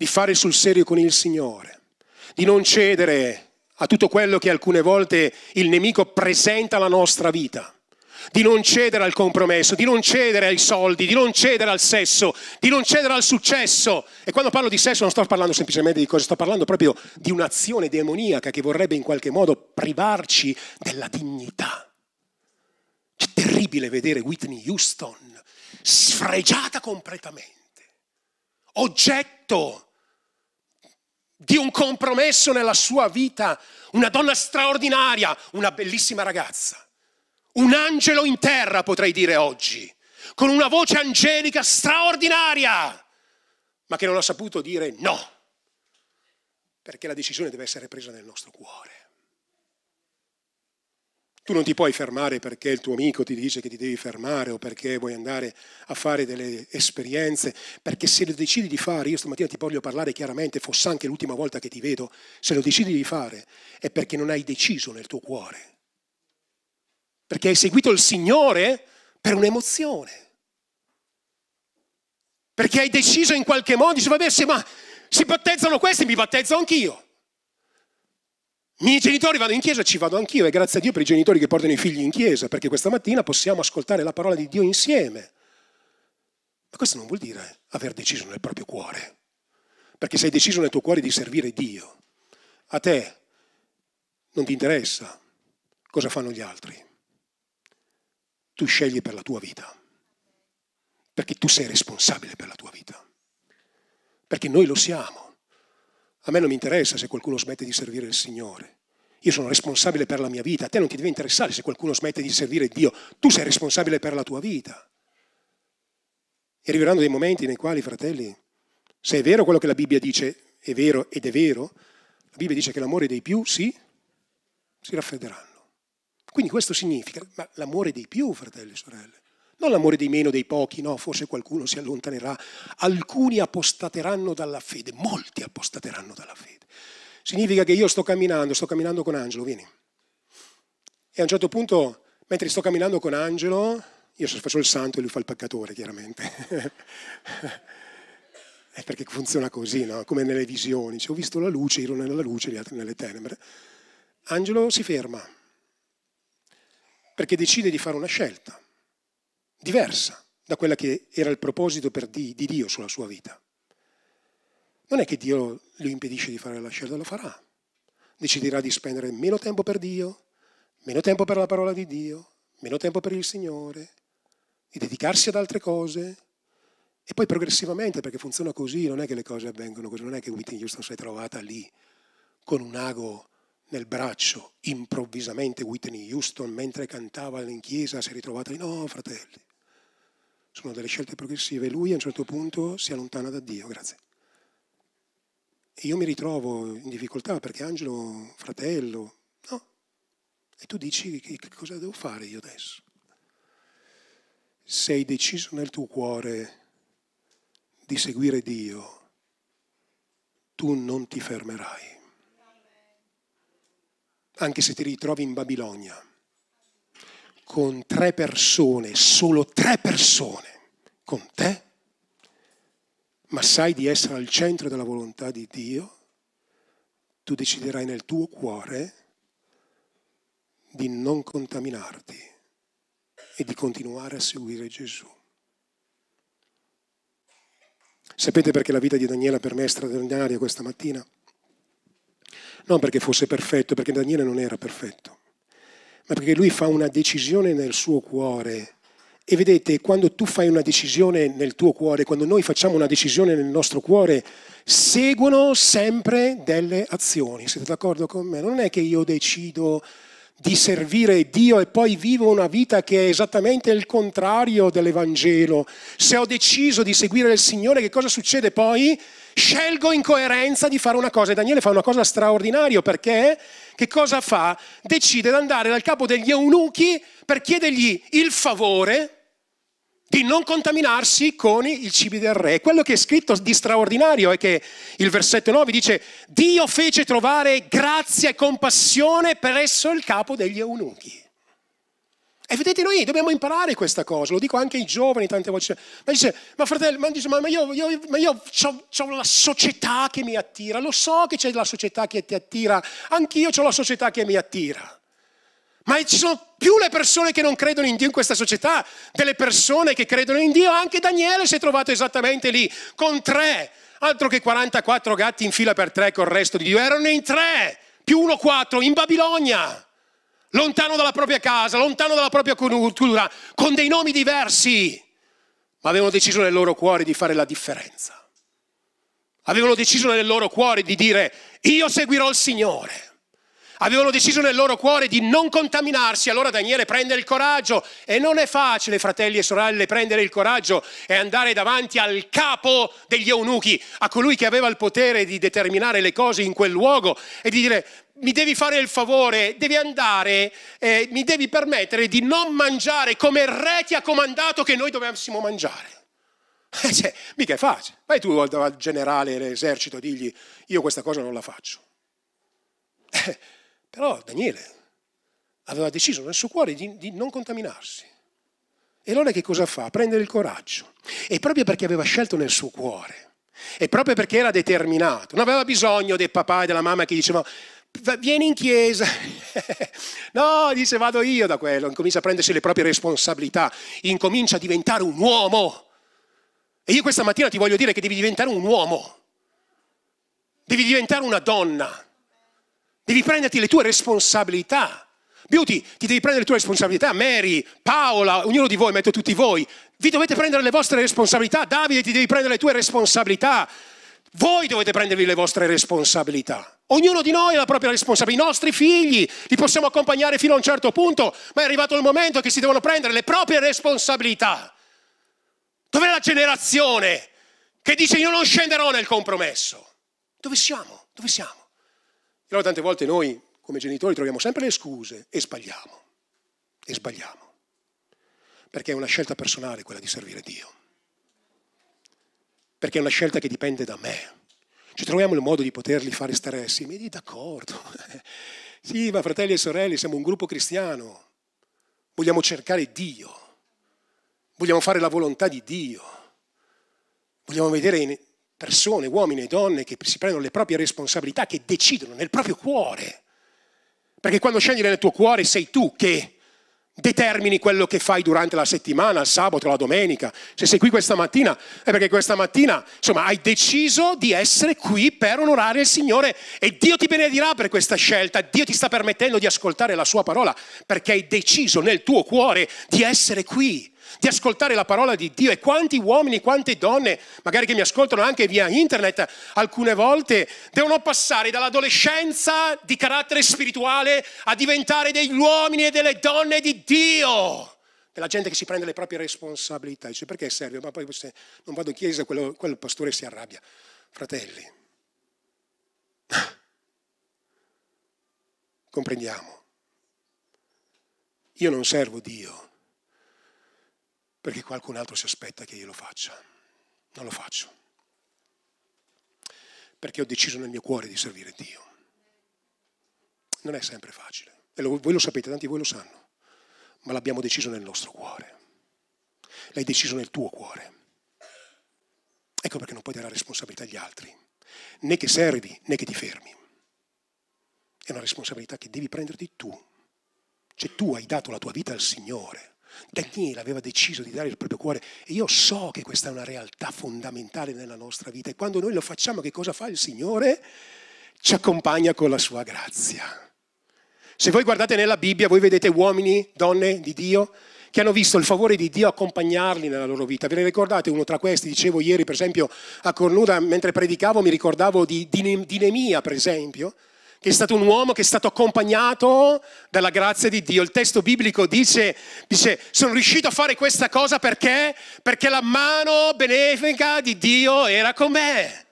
S1: di fare sul serio con il Signore, di non cedere a tutto quello che alcune volte il nemico presenta alla nostra vita, di non cedere al compromesso, di non cedere ai soldi, di non cedere al sesso, di non cedere al successo. E quando parlo di sesso non sto parlando semplicemente di cose, sto parlando proprio di un'azione demoniaca che vorrebbe in qualche modo privarci della dignità. È terribile vedere Whitney Houston sfregiata completamente, oggetto di un compromesso nella sua vita, una donna straordinaria, una bellissima ragazza, un angelo in terra potrei dire oggi, con una voce angelica straordinaria, ma che non ha saputo dire no, perché la decisione deve essere presa nel nostro cuore. Tu non ti puoi fermare perché il tuo amico ti dice che ti devi fermare o perché vuoi andare a fare delle esperienze, perché se lo decidi di fare, io stamattina ti voglio parlare chiaramente, fosse anche l'ultima volta che ti vedo, se lo decidi di fare è perché non hai deciso nel tuo cuore, perché hai seguito il Signore per un'emozione, perché hai deciso in qualche modo, dici vabbè se ma si battezzano questi, mi battezzo anch'io. I miei genitori vanno in chiesa, ci vado anch'io e grazie a Dio per i genitori che portano i figli in chiesa, perché questa mattina possiamo ascoltare la parola di Dio insieme. Ma questo non vuol dire aver deciso nel proprio cuore, perché se hai deciso nel tuo cuore di servire Dio, a te non ti interessa cosa fanno gli altri. Tu scegli per la tua vita, perché tu sei responsabile per la tua vita, perché noi lo siamo. A me non mi interessa se qualcuno smette di servire il Signore. Io sono responsabile per la mia vita. A te non ti deve interessare se qualcuno smette di servire Dio. Tu sei responsabile per la tua vita. E arriveranno dei momenti nei quali, fratelli, se è vero quello che la Bibbia dice, è vero ed è vero, la Bibbia dice che l'amore dei più sì, si raffredderanno. Quindi questo significa, ma l'amore dei più, fratelli e sorelle, non l'amore dei meno, dei pochi, no, forse qualcuno si allontanerà. Alcuni apostateranno dalla fede, molti apostateranno dalla fede. Significa che io sto camminando, sto camminando con Angelo, vieni. E a un certo punto, mentre sto camminando con Angelo, io faccio il santo e lui fa il peccatore, chiaramente. È perché funziona così, no? come nelle visioni. Cioè, ho visto la luce, ero nella luce, gli altri nelle tenebre. Angelo si ferma perché decide di fare una scelta diversa da quella che era il proposito di, di Dio sulla sua vita. Non è che Dio gli impedisce di fare la scelta, lo farà. Deciderà di spendere meno tempo per Dio, meno tempo per la parola di Dio, meno tempo per il Signore, di dedicarsi ad altre cose e poi progressivamente, perché funziona così, non è che le cose avvengono così, non è che Whitney Houston si è trovata lì con un ago nel braccio, improvvisamente Whitney Houston mentre cantava in chiesa si è ritrovata lì, no fratelli, sono delle scelte progressive lui a un certo punto si allontana da Dio, grazie. E io mi ritrovo in difficoltà perché Angelo, fratello, no. E tu dici che, che cosa devo fare io adesso? Sei deciso nel tuo cuore di seguire Dio, tu non ti fermerai. Anche se ti ritrovi in Babilonia con tre persone, solo tre persone con te, ma sai di essere al centro della volontà di Dio, tu deciderai nel tuo cuore di non contaminarti e di continuare a seguire Gesù. Sapete perché la vita di Daniele per me è straordinaria questa mattina? Non perché fosse perfetto, perché Daniele non era perfetto, ma perché lui fa una decisione nel suo cuore. E vedete, quando tu fai una decisione nel tuo cuore, quando noi facciamo una decisione nel nostro cuore, seguono sempre delle azioni. Siete d'accordo con me? Non è che io decido di servire Dio e poi vivo una vita che è esattamente il contrario dell'Evangelo. Se ho deciso di seguire il Signore, che cosa succede poi? Scelgo in coerenza di fare una cosa. E Daniele fa una cosa straordinaria perché che cosa fa? Decide di andare dal capo degli eunuchi per chiedergli il favore di non contaminarsi con i cibi del re. Quello che è scritto di straordinario è che il versetto 9 dice Dio fece trovare grazia e compassione presso il capo degli eunuchi. E vedete, noi dobbiamo imparare questa cosa, lo dico anche ai giovani tante volte. Ma dice, ma fratello, ma, dice, ma io, io, ma io ho la società che mi attira, lo so che c'è la società che ti attira, anch'io ho la società che mi attira. Ma ci sono più le persone che non credono in Dio in questa società delle persone che credono in Dio. Anche Daniele si è trovato esattamente lì, con tre, altro che 44 gatti in fila per tre con il resto di Dio. Erano in tre, più uno quattro, in Babilonia, lontano dalla propria casa, lontano dalla propria cultura, con dei nomi diversi. Ma avevano deciso nel loro cuore di fare la differenza. Avevano deciso nel loro cuore di dire io seguirò il Signore avevano deciso nel loro cuore di non contaminarsi, allora Daniele prende il coraggio e non è facile, fratelli e sorelle, prendere il coraggio e andare davanti al capo degli eunuchi, a colui che aveva il potere di determinare le cose in quel luogo e di dire mi devi fare il favore, devi andare, eh, mi devi permettere di non mangiare come il re ti ha comandato che noi dovessimo mangiare. Eh, cioè, mica è facile. Vai tu al generale dell'esercito, digli io questa cosa non la faccio. Eh, però Daniele aveva deciso nel suo cuore di, di non contaminarsi. E allora che cosa fa? Prendere il coraggio. E proprio perché aveva scelto nel suo cuore, e proprio perché era determinato, non aveva bisogno del papà e della mamma che dicevano vieni in chiesa. no, dice vado io da quello, incomincia a prendersi le proprie responsabilità, incomincia a diventare un uomo. E io questa mattina ti voglio dire che devi diventare un uomo, devi diventare una donna, Devi prenderti le tue responsabilità. Beauty, ti devi prendere le tue responsabilità. Mary, Paola, ognuno di voi, metto tutti voi. Vi dovete prendere le vostre responsabilità. Davide, ti devi prendere le tue responsabilità. Voi dovete prendervi le vostre responsabilità. Ognuno di noi ha la propria responsabilità. I nostri figli li possiamo accompagnare fino a un certo punto, ma è arrivato il momento che si devono prendere le proprie responsabilità. Dov'è la generazione che dice io non scenderò nel compromesso? Dove siamo? Dove siamo? Però tante volte noi come genitori troviamo sempre le scuse e sbagliamo. E sbagliamo. Perché è una scelta personale quella di servire Dio. Perché è una scelta che dipende da me. Ci troviamo il modo di poterli fare stare assieme. d'accordo. sì, ma fratelli e sorelle, siamo un gruppo cristiano. Vogliamo cercare Dio. Vogliamo fare la volontà di Dio. Vogliamo vedere persone, uomini e donne che si prendono le proprie responsabilità, che decidono nel proprio cuore. Perché quando scegli nel tuo cuore sei tu che determini quello che fai durante la settimana, il sabato, la domenica. Se sei qui questa mattina è perché questa mattina, insomma, hai deciso di essere qui per onorare il Signore e Dio ti benedirà per questa scelta. Dio ti sta permettendo di ascoltare la sua parola perché hai deciso nel tuo cuore di essere qui di ascoltare la parola di Dio e quanti uomini, quante donne, magari che mi ascoltano anche via internet, alcune volte devono passare dall'adolescenza di carattere spirituale a diventare degli uomini e delle donne di Dio. Della gente che si prende le proprie responsabilità. Dice perché serve? Ma poi se non vado in chiesa, quello, quello pastore si arrabbia. Fratelli, comprendiamo. Io non servo Dio perché qualcun altro si aspetta che io lo faccia. Non lo faccio. Perché ho deciso nel mio cuore di servire Dio. Non è sempre facile. E lo, voi lo sapete, tanti di voi lo sanno. Ma l'abbiamo deciso nel nostro cuore. L'hai deciso nel tuo cuore. Ecco perché non puoi dare la responsabilità agli altri. Né che servi, né che ti fermi. È una responsabilità che devi prenderti tu. Cioè tu hai dato la tua vita al Signore. Daniele aveva deciso di dare il proprio cuore e io so che questa è una realtà fondamentale nella nostra vita e quando noi lo facciamo che cosa fa il Signore? Ci accompagna con la sua grazia. Se voi guardate nella Bibbia, voi vedete uomini, donne di Dio che hanno visto il favore di Dio accompagnarli nella loro vita. Ve ne ricordate uno tra questi? Dicevo ieri, per esempio, a Cornuda, mentre predicavo, mi ricordavo di, di, di Nemia, per esempio, che è stato un uomo che è stato accompagnato dalla grazia di Dio. Il testo biblico dice, dice sono riuscito a fare questa cosa perché? Perché la mano benefica di Dio era con me.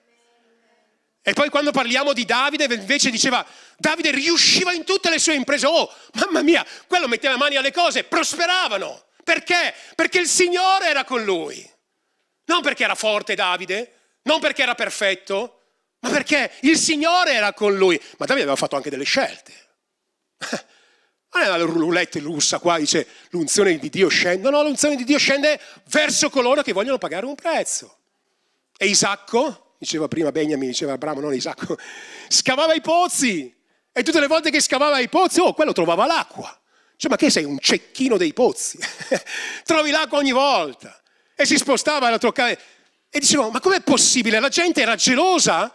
S1: E poi quando parliamo di Davide, invece diceva, Davide riusciva in tutte le sue imprese. Oh, mamma mia, quello metteva mani alle cose, prosperavano. Perché? Perché il Signore era con lui. Non perché era forte Davide, non perché era perfetto, ma perché il Signore era con lui. Ma Davide aveva fatto anche delle scelte. Non è la roulette russa qua, dice l'unzione di Dio scende. No, l'unzione di Dio scende verso coloro che vogliono pagare un prezzo. E Isacco, diceva prima Benjamin, diceva Abramo, non Isacco, scavava i pozzi. E tutte le volte che scavava i pozzi, oh, quello trovava l'acqua. Cioè, ma che sei un cecchino dei pozzi? Trovi l'acqua ogni volta. E si spostava e la toccava. E dicevano, ma com'è possibile? La gente era gelosa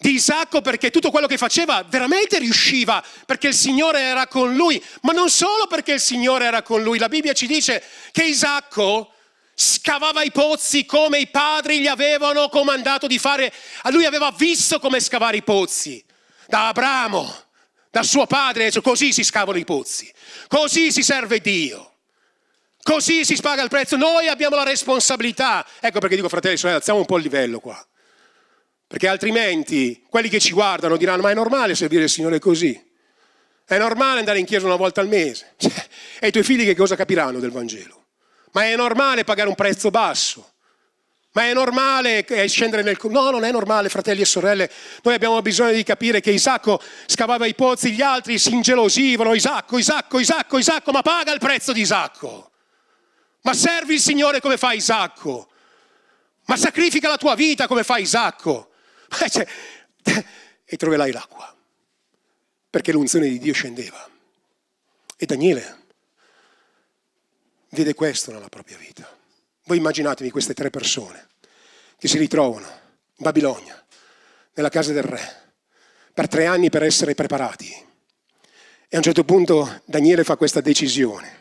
S1: di Isacco perché tutto quello che faceva veramente riusciva, perché il Signore era con lui, ma non solo perché il Signore era con lui. La Bibbia ci dice che Isacco scavava i pozzi come i padri gli avevano comandato di fare. A lui aveva visto come scavare i pozzi, da Abramo, da suo padre, così si scavano i pozzi, così si serve Dio. Così si paga il prezzo, noi abbiamo la responsabilità. Ecco perché dico, fratelli, alziamo un po' il livello qua. Perché altrimenti quelli che ci guardano diranno ma è normale servire il Signore così. È normale andare in chiesa una volta al mese. Cioè, e i tuoi figli che cosa capiranno del Vangelo? Ma è normale pagare un prezzo basso. Ma è normale scendere nel... No, non è normale, fratelli e sorelle. Noi abbiamo bisogno di capire che Isacco scavava i pozzi, gli altri si ingelosivano. Isacco, Isacco, Isacco, Isacco, ma paga il prezzo di Isacco. Ma servi il Signore come fa Isacco. Ma sacrifica la tua vita come fa Isacco. E troverai l'acqua, perché l'unzione di Dio scendeva. E Daniele vede questo nella propria vita. Voi immaginatevi queste tre persone che si ritrovano in Babilonia, nella casa del re, per tre anni per essere preparati. E a un certo punto Daniele fa questa decisione.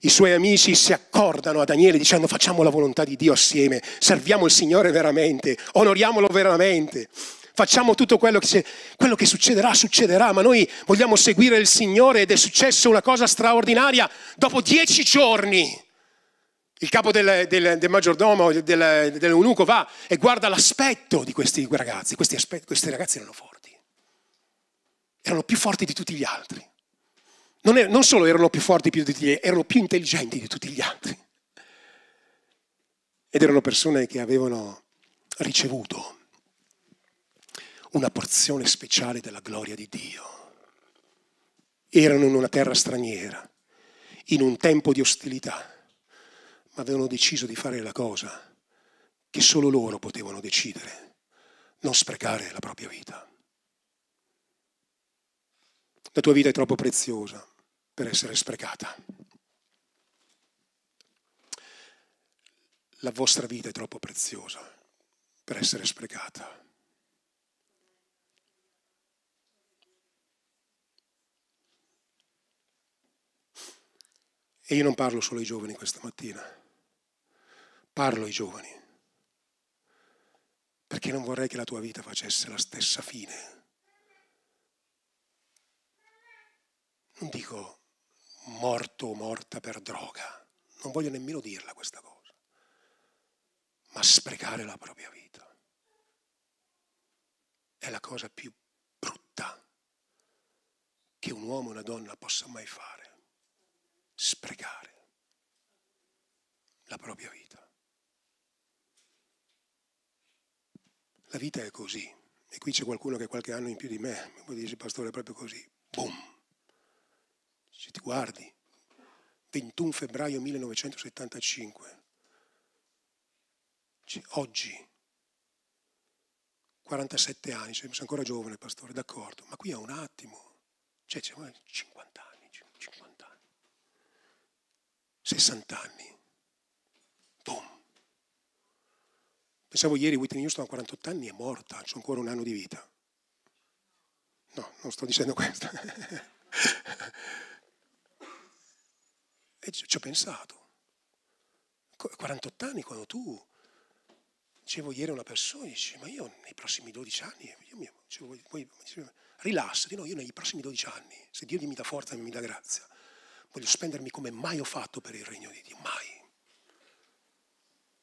S1: I suoi amici si accordano a Daniele dicendo facciamo la volontà di Dio assieme, serviamo il Signore veramente, onoriamolo veramente, facciamo tutto quello che, quello che succederà, succederà, ma noi vogliamo seguire il Signore ed è successo una cosa straordinaria dopo dieci giorni. Il capo del, del, del maggiordomo, del, dell'eunuco va e guarda l'aspetto di questi ragazzi. Questi, aspetti, questi ragazzi erano forti, erano più forti di tutti gli altri non, è, non solo erano più forti di tutti gli altri, erano più intelligenti di tutti gli altri. Ed erano persone che avevano ricevuto una porzione speciale della gloria di Dio. Erano in una terra straniera, in un tempo di ostilità, ma avevano deciso di fare la cosa che solo loro potevano decidere, non sprecare la propria vita. La tua vita è troppo preziosa per essere sprecata. La vostra vita è troppo preziosa per essere sprecata. E io non parlo solo ai giovani questa mattina, parlo ai giovani, perché non vorrei che la tua vita facesse la stessa fine. Non dico morto o morta per droga, non voglio nemmeno dirla questa cosa, ma sprecare la propria vita è la cosa più brutta che un uomo e una donna possa mai fare sprecare la propria vita. La vita è così. E qui c'è qualcuno che qualche anno in più di me, mi dire, pastore, è proprio così. Boom! Se ti guardi, 21 febbraio 1975, oggi, 47 anni, sei ancora giovane, pastore, d'accordo, ma qui è un attimo, cioè c'è 50 anni. 60 anni. Boom. Pensavo ieri Whitney Houston a 48 anni è morta, c'è ancora un anno di vita. No, non sto dicendo questo. e ci ho pensato. 48 anni quando tu dicevo ieri a una persona, dici, ma io nei prossimi 12 anni, io mi, dicevo, poi, rilassati, no, io nei prossimi 12 anni, se Dio mi dà forza e mi dà grazia, voglio spendermi come mai ho fatto per il regno di Dio, mai.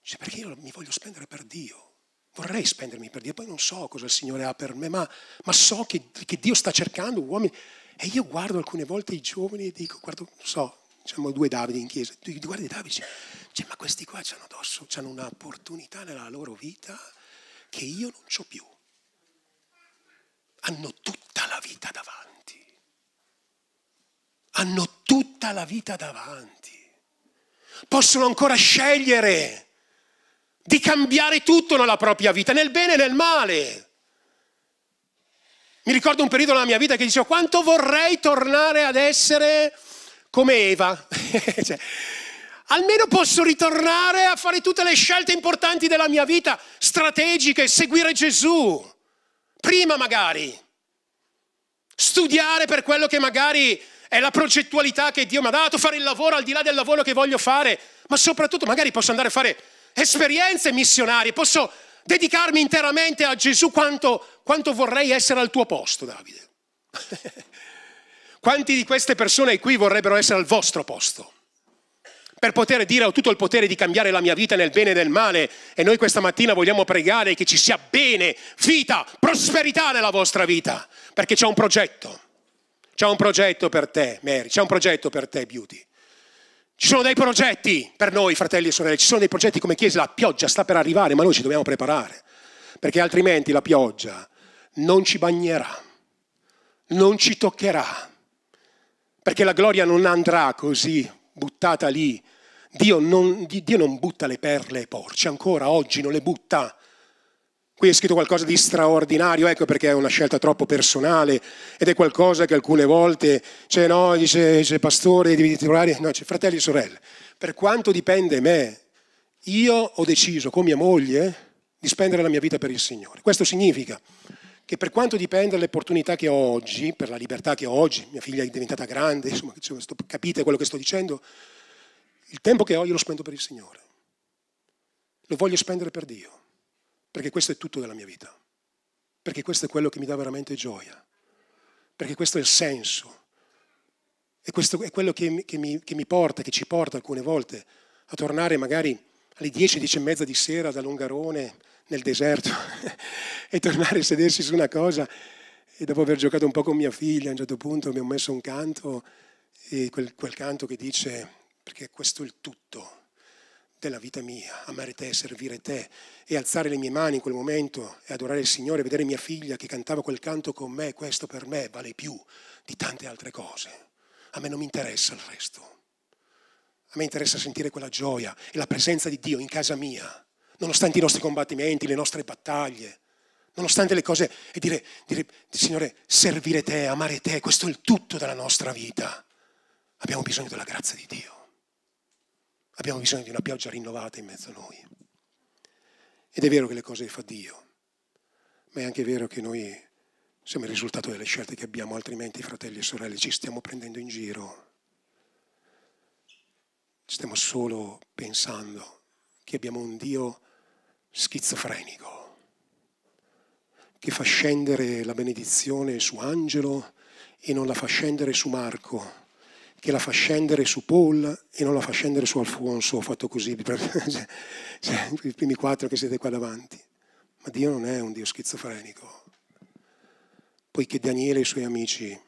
S1: Cioè, perché io mi voglio spendere per Dio. Vorrei spendermi per Dio, poi non so cosa il Signore ha per me, ma, ma so che, che, Dio sta cercando uomini. E io guardo alcune volte i giovani e dico, guardo, non so, siamo due Davide in chiesa, tu guardi Davide, cioè, ma questi qua hanno addosso, hanno un'opportunità nella loro vita che io non ho più. Hanno tutta la vita davanti hanno tutta la vita davanti. Possono ancora scegliere di cambiare tutto nella propria vita, nel bene e nel male. Mi ricordo un periodo nella mia vita che dicevo quanto vorrei tornare ad essere come Eva. cioè, almeno posso ritornare a fare tutte le scelte importanti della mia vita, strategiche, seguire Gesù. Prima magari. Studiare per quello che magari è la progettualità che Dio mi ha dato, fare il lavoro al di là del lavoro che voglio fare, ma soprattutto magari posso andare a fare esperienze missionarie, posso dedicarmi interamente a Gesù quanto, quanto vorrei essere al tuo posto, Davide. Quanti di queste persone qui vorrebbero essere al vostro posto? Per poter dire ho tutto il potere di cambiare la mia vita nel bene e nel male e noi questa mattina vogliamo pregare che ci sia bene, vita, prosperità nella vostra vita, perché c'è un progetto. C'è un progetto per te, Mary, c'è un progetto per te, Beauty. Ci sono dei progetti per noi, fratelli e sorelle, ci sono dei progetti come Chiesa, la pioggia sta per arrivare, ma noi ci dobbiamo preparare, perché altrimenti la pioggia non ci bagnerà, non ci toccherà, perché la gloria non andrà così buttata lì. Dio non, Dio non butta le perle ai porci, ancora oggi non le butta Qui è scritto qualcosa di straordinario, ecco perché è una scelta troppo personale ed è qualcosa che alcune volte, cioè no, dice, dice pastore, devi titolare, no, c'è fratelli e sorelle. Per quanto dipende me, io ho deciso con mia moglie di spendere la mia vita per il Signore. Questo significa che per quanto dipende dalle opportunità che ho oggi, per la libertà che ho oggi, mia figlia è diventata grande, insomma, capite quello che sto dicendo, il tempo che ho io lo spendo per il Signore. Lo voglio spendere per Dio perché questo è tutto della mia vita, perché questo è quello che mi dà veramente gioia, perché questo è il senso, e questo è quello che, che, mi, che mi porta, che ci porta alcune volte a tornare magari alle 10, 10 e mezza di sera da Longarone nel deserto e tornare a sedersi su una cosa e dopo aver giocato un po' con mia figlia a un certo punto abbiamo messo un canto e quel, quel canto che dice perché questo è il tutto della vita mia, amare te, servire te e alzare le mie mani in quel momento e adorare il Signore, vedere mia figlia che cantava quel canto con me, questo per me vale più di tante altre cose. A me non mi interessa il resto. A me interessa sentire quella gioia e la presenza di Dio in casa mia, nonostante i nostri combattimenti, le nostre battaglie, nonostante le cose, e dire, dire Signore, servire te, amare te, questo è il tutto della nostra vita. Abbiamo bisogno della grazia di Dio. Abbiamo bisogno di una pioggia rinnovata in mezzo a noi. Ed è vero che le cose le fa Dio, ma è anche vero che noi siamo il risultato delle scelte che abbiamo, altrimenti fratelli e sorelle ci stiamo prendendo in giro. Stiamo solo pensando che abbiamo un Dio schizofrenico che fa scendere la benedizione su Angelo e non la fa scendere su Marco, che la fa scendere su Paul e non la fa scendere su Alfonso, ho fatto così, cioè, cioè, i primi quattro che siete qua davanti. Ma Dio non è un Dio schizofrenico, poiché Daniele e i suoi amici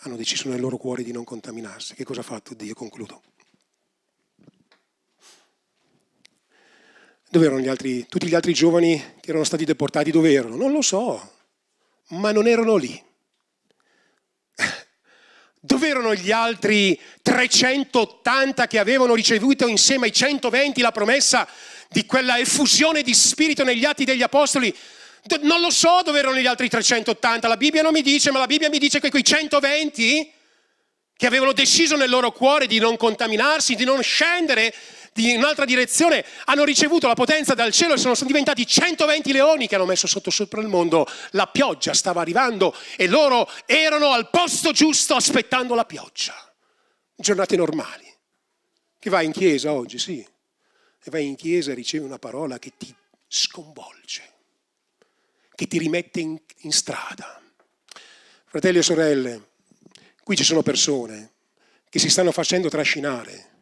S1: hanno deciso nel loro cuore di non contaminarsi. Che cosa ha fatto Dio? Concludo. Dove erano gli altri, tutti gli altri giovani che erano stati deportati? Dove erano? Non lo so, ma non erano lì. Dove erano gli altri 380 che avevano ricevuto insieme ai 120 la promessa di quella effusione di spirito negli atti degli apostoli? Non lo so dove erano gli altri 380, la Bibbia non mi dice, ma la Bibbia mi dice che quei 120 che avevano deciso nel loro cuore di non contaminarsi, di non scendere in un'altra direzione, hanno ricevuto la potenza dal cielo e sono diventati 120 leoni che hanno messo sotto sopra il mondo. La pioggia stava arrivando e loro erano al posto giusto aspettando la pioggia. Giornate normali. Che vai in chiesa oggi, sì. E vai in chiesa e ricevi una parola che ti sconvolge, che ti rimette in, in strada. Fratelli e sorelle, qui ci sono persone che si stanno facendo trascinare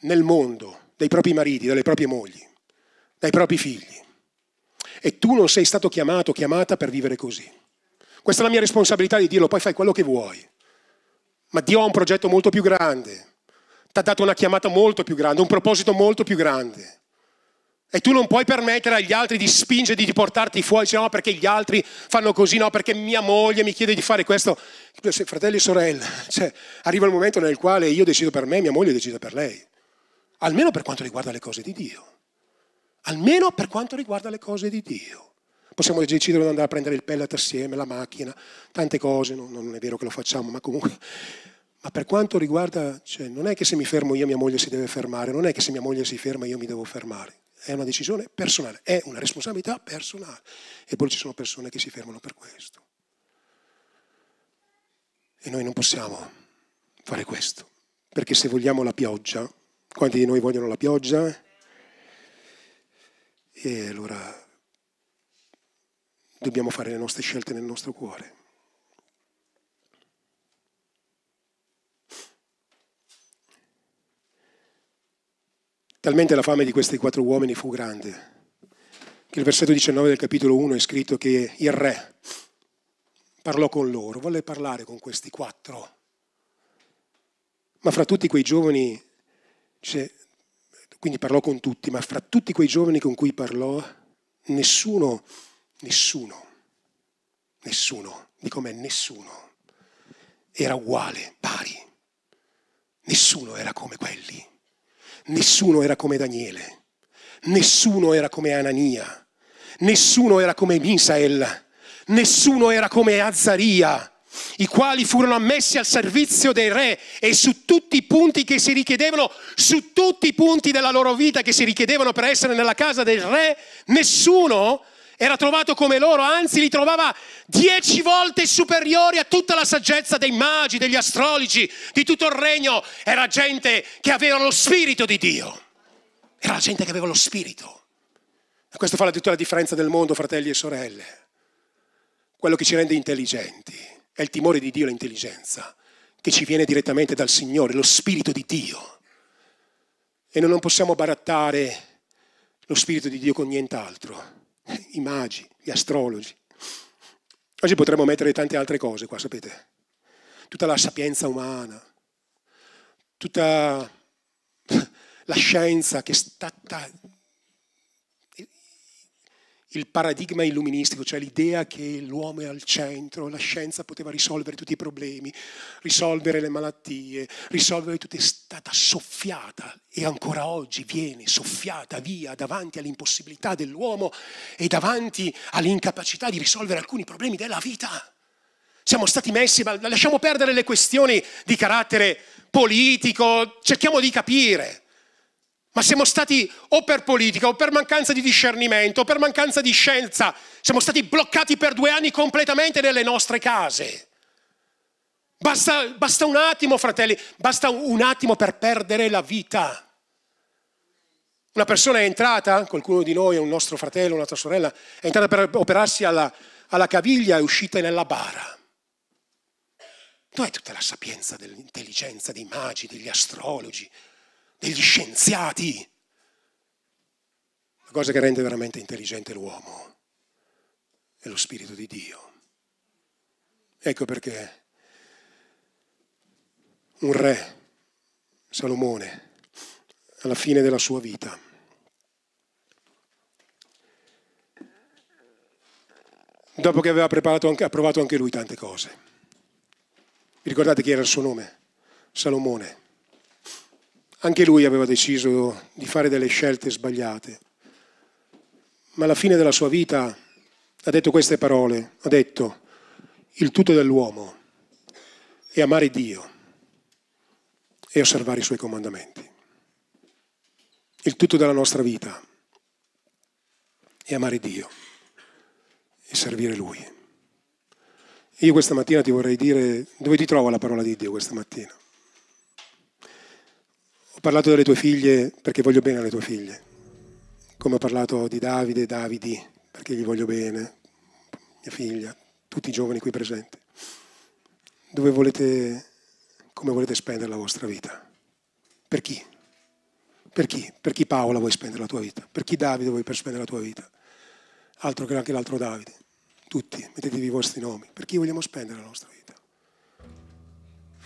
S1: nel mondo dai propri mariti, dalle proprie mogli, dai propri figli. E tu non sei stato chiamato, chiamata per vivere così. Questa è la mia responsabilità di dirlo, poi fai quello che vuoi. Ma Dio ha un progetto molto più grande, ti ha dato una chiamata molto più grande, un proposito molto più grande. E tu non puoi permettere agli altri di spingerti, di portarti fuori, no perché gli altri fanno così, no perché mia moglie mi chiede di fare questo. Fratelli e sorelle, cioè, arriva il momento nel quale io decido per me, mia moglie decide per lei almeno per quanto riguarda le cose di Dio. Almeno per quanto riguarda le cose di Dio. Possiamo decidere di andare a prendere il pellet assieme, la macchina, tante cose, non, non è vero che lo facciamo, ma comunque... Ma per quanto riguarda, cioè, non è che se mi fermo io mia moglie si deve fermare, non è che se mia moglie si ferma io mi devo fermare. È una decisione personale, è una responsabilità personale. E poi ci sono persone che si fermano per questo. E noi non possiamo fare questo, perché se vogliamo la pioggia, quanti di noi vogliono la pioggia? E allora dobbiamo fare le nostre scelte nel nostro cuore. Talmente la fame di questi quattro uomini fu grande che il versetto 19 del capitolo 1 è scritto che il re parlò con loro, volle parlare con questi quattro. Ma fra tutti quei giovani cioè, quindi parlò con tutti, ma fra tutti quei giovani con cui parlò, nessuno, nessuno, nessuno, dico me, nessuno era uguale, pari. Nessuno era come quelli. Nessuno era come Daniele. Nessuno era come Anania. Nessuno era come Misael. Nessuno era come Azzaria i quali furono ammessi al servizio dei re e su tutti i punti che si richiedevano, su tutti i punti della loro vita che si richiedevano per essere nella casa del re, nessuno era trovato come loro, anzi li trovava dieci volte superiori a tutta la saggezza dei magi, degli astrologi, di tutto il regno. Era gente che aveva lo spirito di Dio. Era gente che aveva lo spirito. E questo fa tutta la differenza del mondo, fratelli e sorelle. Quello che ci rende intelligenti è il timore di Dio l'intelligenza, che ci viene direttamente dal Signore, lo Spirito di Dio. E noi non possiamo barattare lo Spirito di Dio con nient'altro. I magi, gli astrologi. Oggi potremmo mettere tante altre cose qua, sapete? Tutta la sapienza umana, tutta la scienza che è stata il paradigma illuministico, cioè l'idea che l'uomo è al centro, la scienza poteva risolvere tutti i problemi, risolvere le malattie, risolvere tutto, è stata soffiata e ancora oggi viene soffiata via davanti all'impossibilità dell'uomo e davanti all'incapacità di risolvere alcuni problemi della vita. Siamo stati messi, ma lasciamo perdere le questioni di carattere politico, cerchiamo di capire. Ma siamo stati o per politica o per mancanza di discernimento o per mancanza di scienza, siamo stati bloccati per due anni completamente nelle nostre case. Basta, basta un attimo, fratelli, basta un attimo per perdere la vita. Una persona è entrata, qualcuno di noi, un nostro fratello, una nostra sorella, è entrata per operarsi alla, alla caviglia e uscita nella bara. Dov'è tutta la sapienza dell'intelligenza dei magi, degli astrologi, degli scienziati? La cosa che rende veramente intelligente l'uomo è lo Spirito di Dio. Ecco perché un re, Salomone, alla fine della sua vita. Dopo che aveva anche, approvato anche lui tante cose. Vi ricordate chi era il suo nome? Salomone. Anche lui aveva deciso di fare delle scelte sbagliate. Ma alla fine della sua vita ha detto queste parole. Ha detto, il tutto dell'uomo è amare Dio e osservare i suoi comandamenti. Il tutto della nostra vita è amare Dio e servire Lui. Io questa mattina ti vorrei dire dove ti trova la parola di Dio questa mattina. Ho parlato delle tue figlie perché voglio bene alle tue figlie, come ho parlato di Davide e Davidi perché gli voglio bene, mia figlia, tutti i giovani qui presenti. Dove volete come volete spendere la vostra vita. Per chi? Per chi? Per chi Paola vuoi spendere la tua vita? Per chi Davide vuoi spendere la tua vita? Altro che anche l'altro Davide. Tutti, mettetevi i vostri nomi. Per chi vogliamo spendere la nostra vita?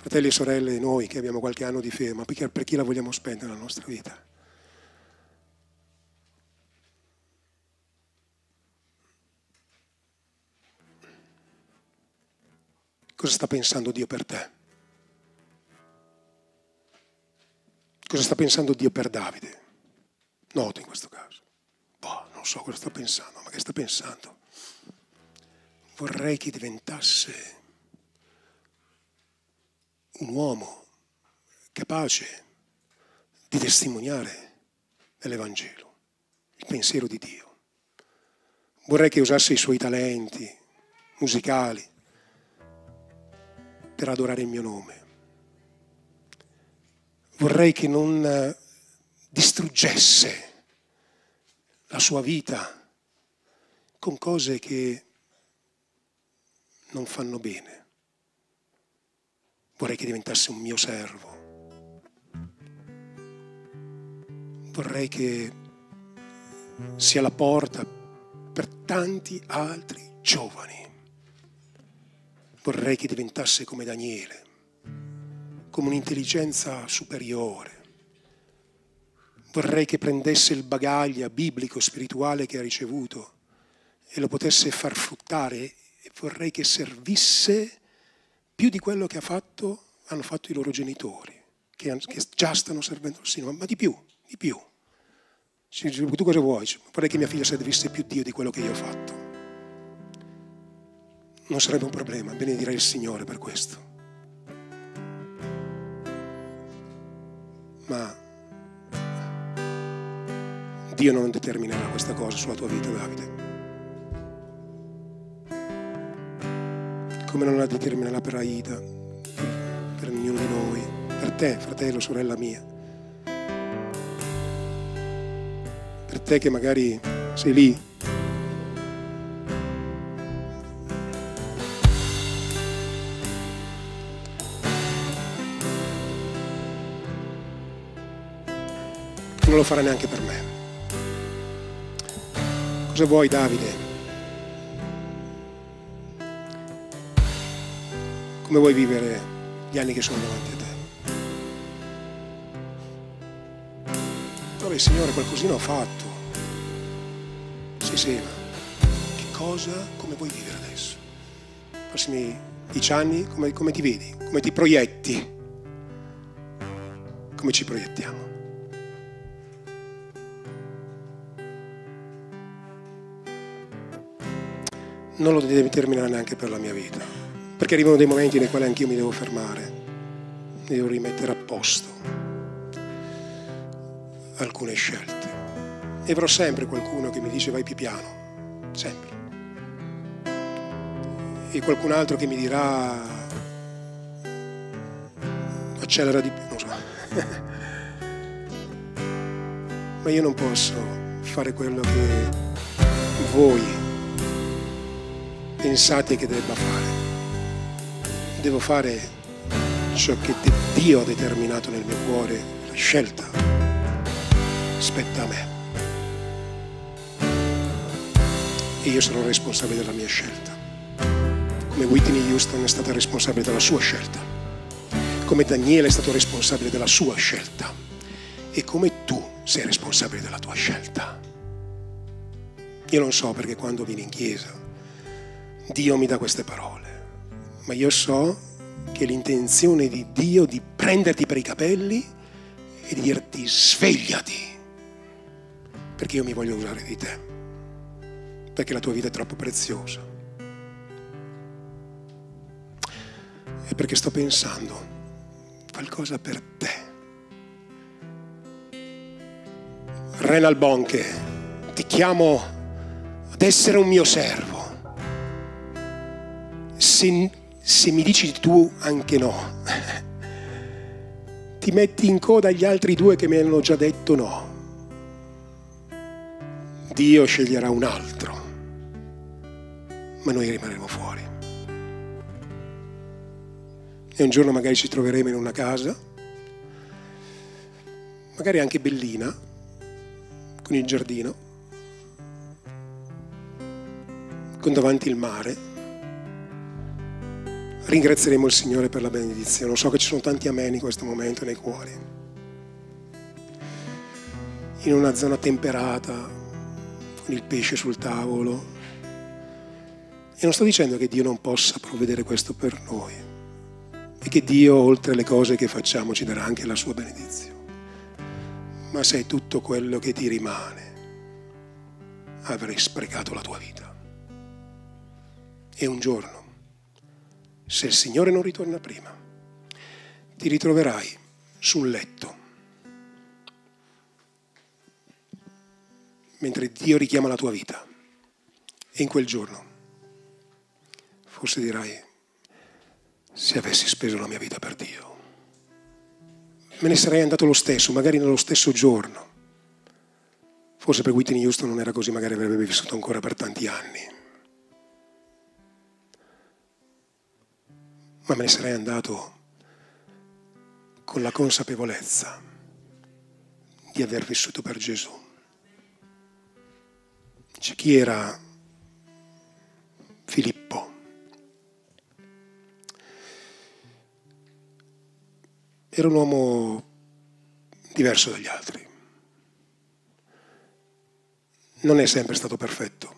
S1: Fratelli e sorelle, noi che abbiamo qualche anno di fede, ma per chi la vogliamo spendere la nostra vita? Cosa sta pensando Dio per te? Cosa sta pensando Dio per Davide? Noto in questo caso. Boh, non so cosa sta pensando, ma che sta pensando? Vorrei che diventasse un uomo capace di testimoniare nell'Evangelo il pensiero di Dio. Vorrei che usasse i suoi talenti musicali per adorare il mio nome vorrei che non eh, distruggesse la sua vita con cose che non fanno bene. Vorrei che diventasse un mio servo. Vorrei che sia la porta per tanti altri giovani. Vorrei che diventasse come Daniele come un'intelligenza superiore. Vorrei che prendesse il bagaglio biblico, spirituale che ha ricevuto e lo potesse far fruttare vorrei che servisse più di quello che ha fatto, hanno fatto i loro genitori, che, già stanno servendo il Signore, ma di più, di più. Tu cosa vuoi? Vorrei che mia figlia servisse più Dio di quello che io ho fatto. Non sarebbe un problema, benedirei il Signore per questo. ma Dio non determinerà questa cosa sulla tua vita, Davide. Come non la determinerà per Aida, per ognuno di noi, per te, fratello, sorella mia. Per te che magari sei lì non lo farà neanche per me. Cosa vuoi Davide? Come vuoi vivere gli anni che sono davanti a te? Vabbè Signore, qualcosina ho fatto. Sì, sì, ma che cosa, come vuoi vivere adesso? I prossimi dieci anni, come, come ti vedi? Come ti proietti? Come ci proiettiamo? non lo determinerà neanche per la mia vita, perché arrivano dei momenti nei quali anch'io mi devo fermare, mi devo rimettere a posto. alcune scelte. E avrò sempre qualcuno che mi dice vai più piano, sempre. E qualcun altro che mi dirà accelera di più, non so. Ma io non posso fare quello che voi pensate che debba fare. Devo fare ciò che Dio ha determinato nel mio cuore, la scelta spetta a me. E io sarò responsabile della mia scelta. Come Whitney Houston è stata responsabile della sua scelta. Come Daniele è stato responsabile della sua scelta. E come tu sei responsabile della tua scelta. Io non so perché quando vieni in chiesa Dio mi dà queste parole, ma io so che l'intenzione di Dio di prenderti per i capelli e di dirti svegliati, perché io mi voglio usare di te, perché la tua vita è troppo preziosa. E perché sto pensando qualcosa per te. Renal Bonche, ti chiamo ad essere un mio servo. Se, se mi dici tu anche no, ti metti in coda agli altri due che mi hanno già detto no. Dio sceglierà un altro, ma noi rimarremo fuori. E un giorno magari ci troveremo in una casa, magari anche bellina, con il giardino, con davanti il mare. Ringrazieremo il Signore per la benedizione. So che ci sono tanti ameni in questo momento nei cuori. In una zona temperata, con il pesce sul tavolo. E non sto dicendo che Dio non possa provvedere questo per noi e che Dio, oltre alle cose che facciamo, ci darà anche la sua benedizione ma sei tutto quello che ti rimane, avrei sprecato la tua vita. E un giorno, se il Signore non ritorna prima, ti ritroverai su un letto, mentre Dio richiama la tua vita. E in quel giorno, forse dirai, se avessi speso la mia vita per Dio me ne sarei andato lo stesso, magari nello stesso giorno. Forse per Whitney Houston non era così, magari avrebbe vissuto ancora per tanti anni. Ma me ne sarei andato con la consapevolezza di aver vissuto per Gesù. C'è chi era Filippo, Era un uomo diverso dagli altri. Non è sempre stato perfetto,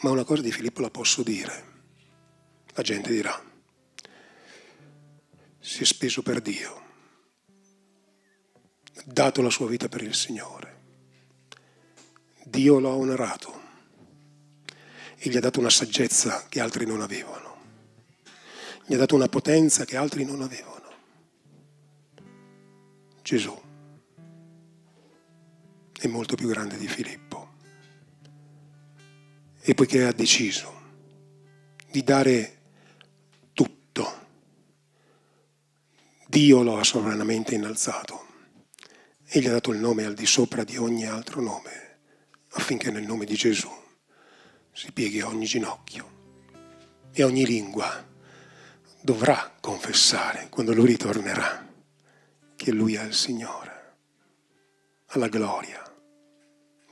S1: ma una cosa di Filippo la posso dire. La gente dirà, si è speso per Dio, ha dato la sua vita per il Signore. Dio lo ha onorato e gli ha dato una saggezza che altri non avevano, gli ha dato una potenza che altri non avevano. Gesù è molto più grande di Filippo. E poiché ha deciso di dare tutto, Dio lo ha sovranamente innalzato e gli ha dato il nome al di sopra di ogni altro nome, affinché nel nome di Gesù si pieghi ogni ginocchio e ogni lingua dovrà confessare quando lui ritornerà che Lui è il Signore, alla gloria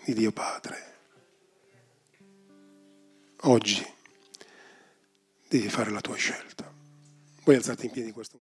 S1: di Dio Padre. Oggi devi fare la tua scelta. Vuoi alzarti in piedi in questo momento?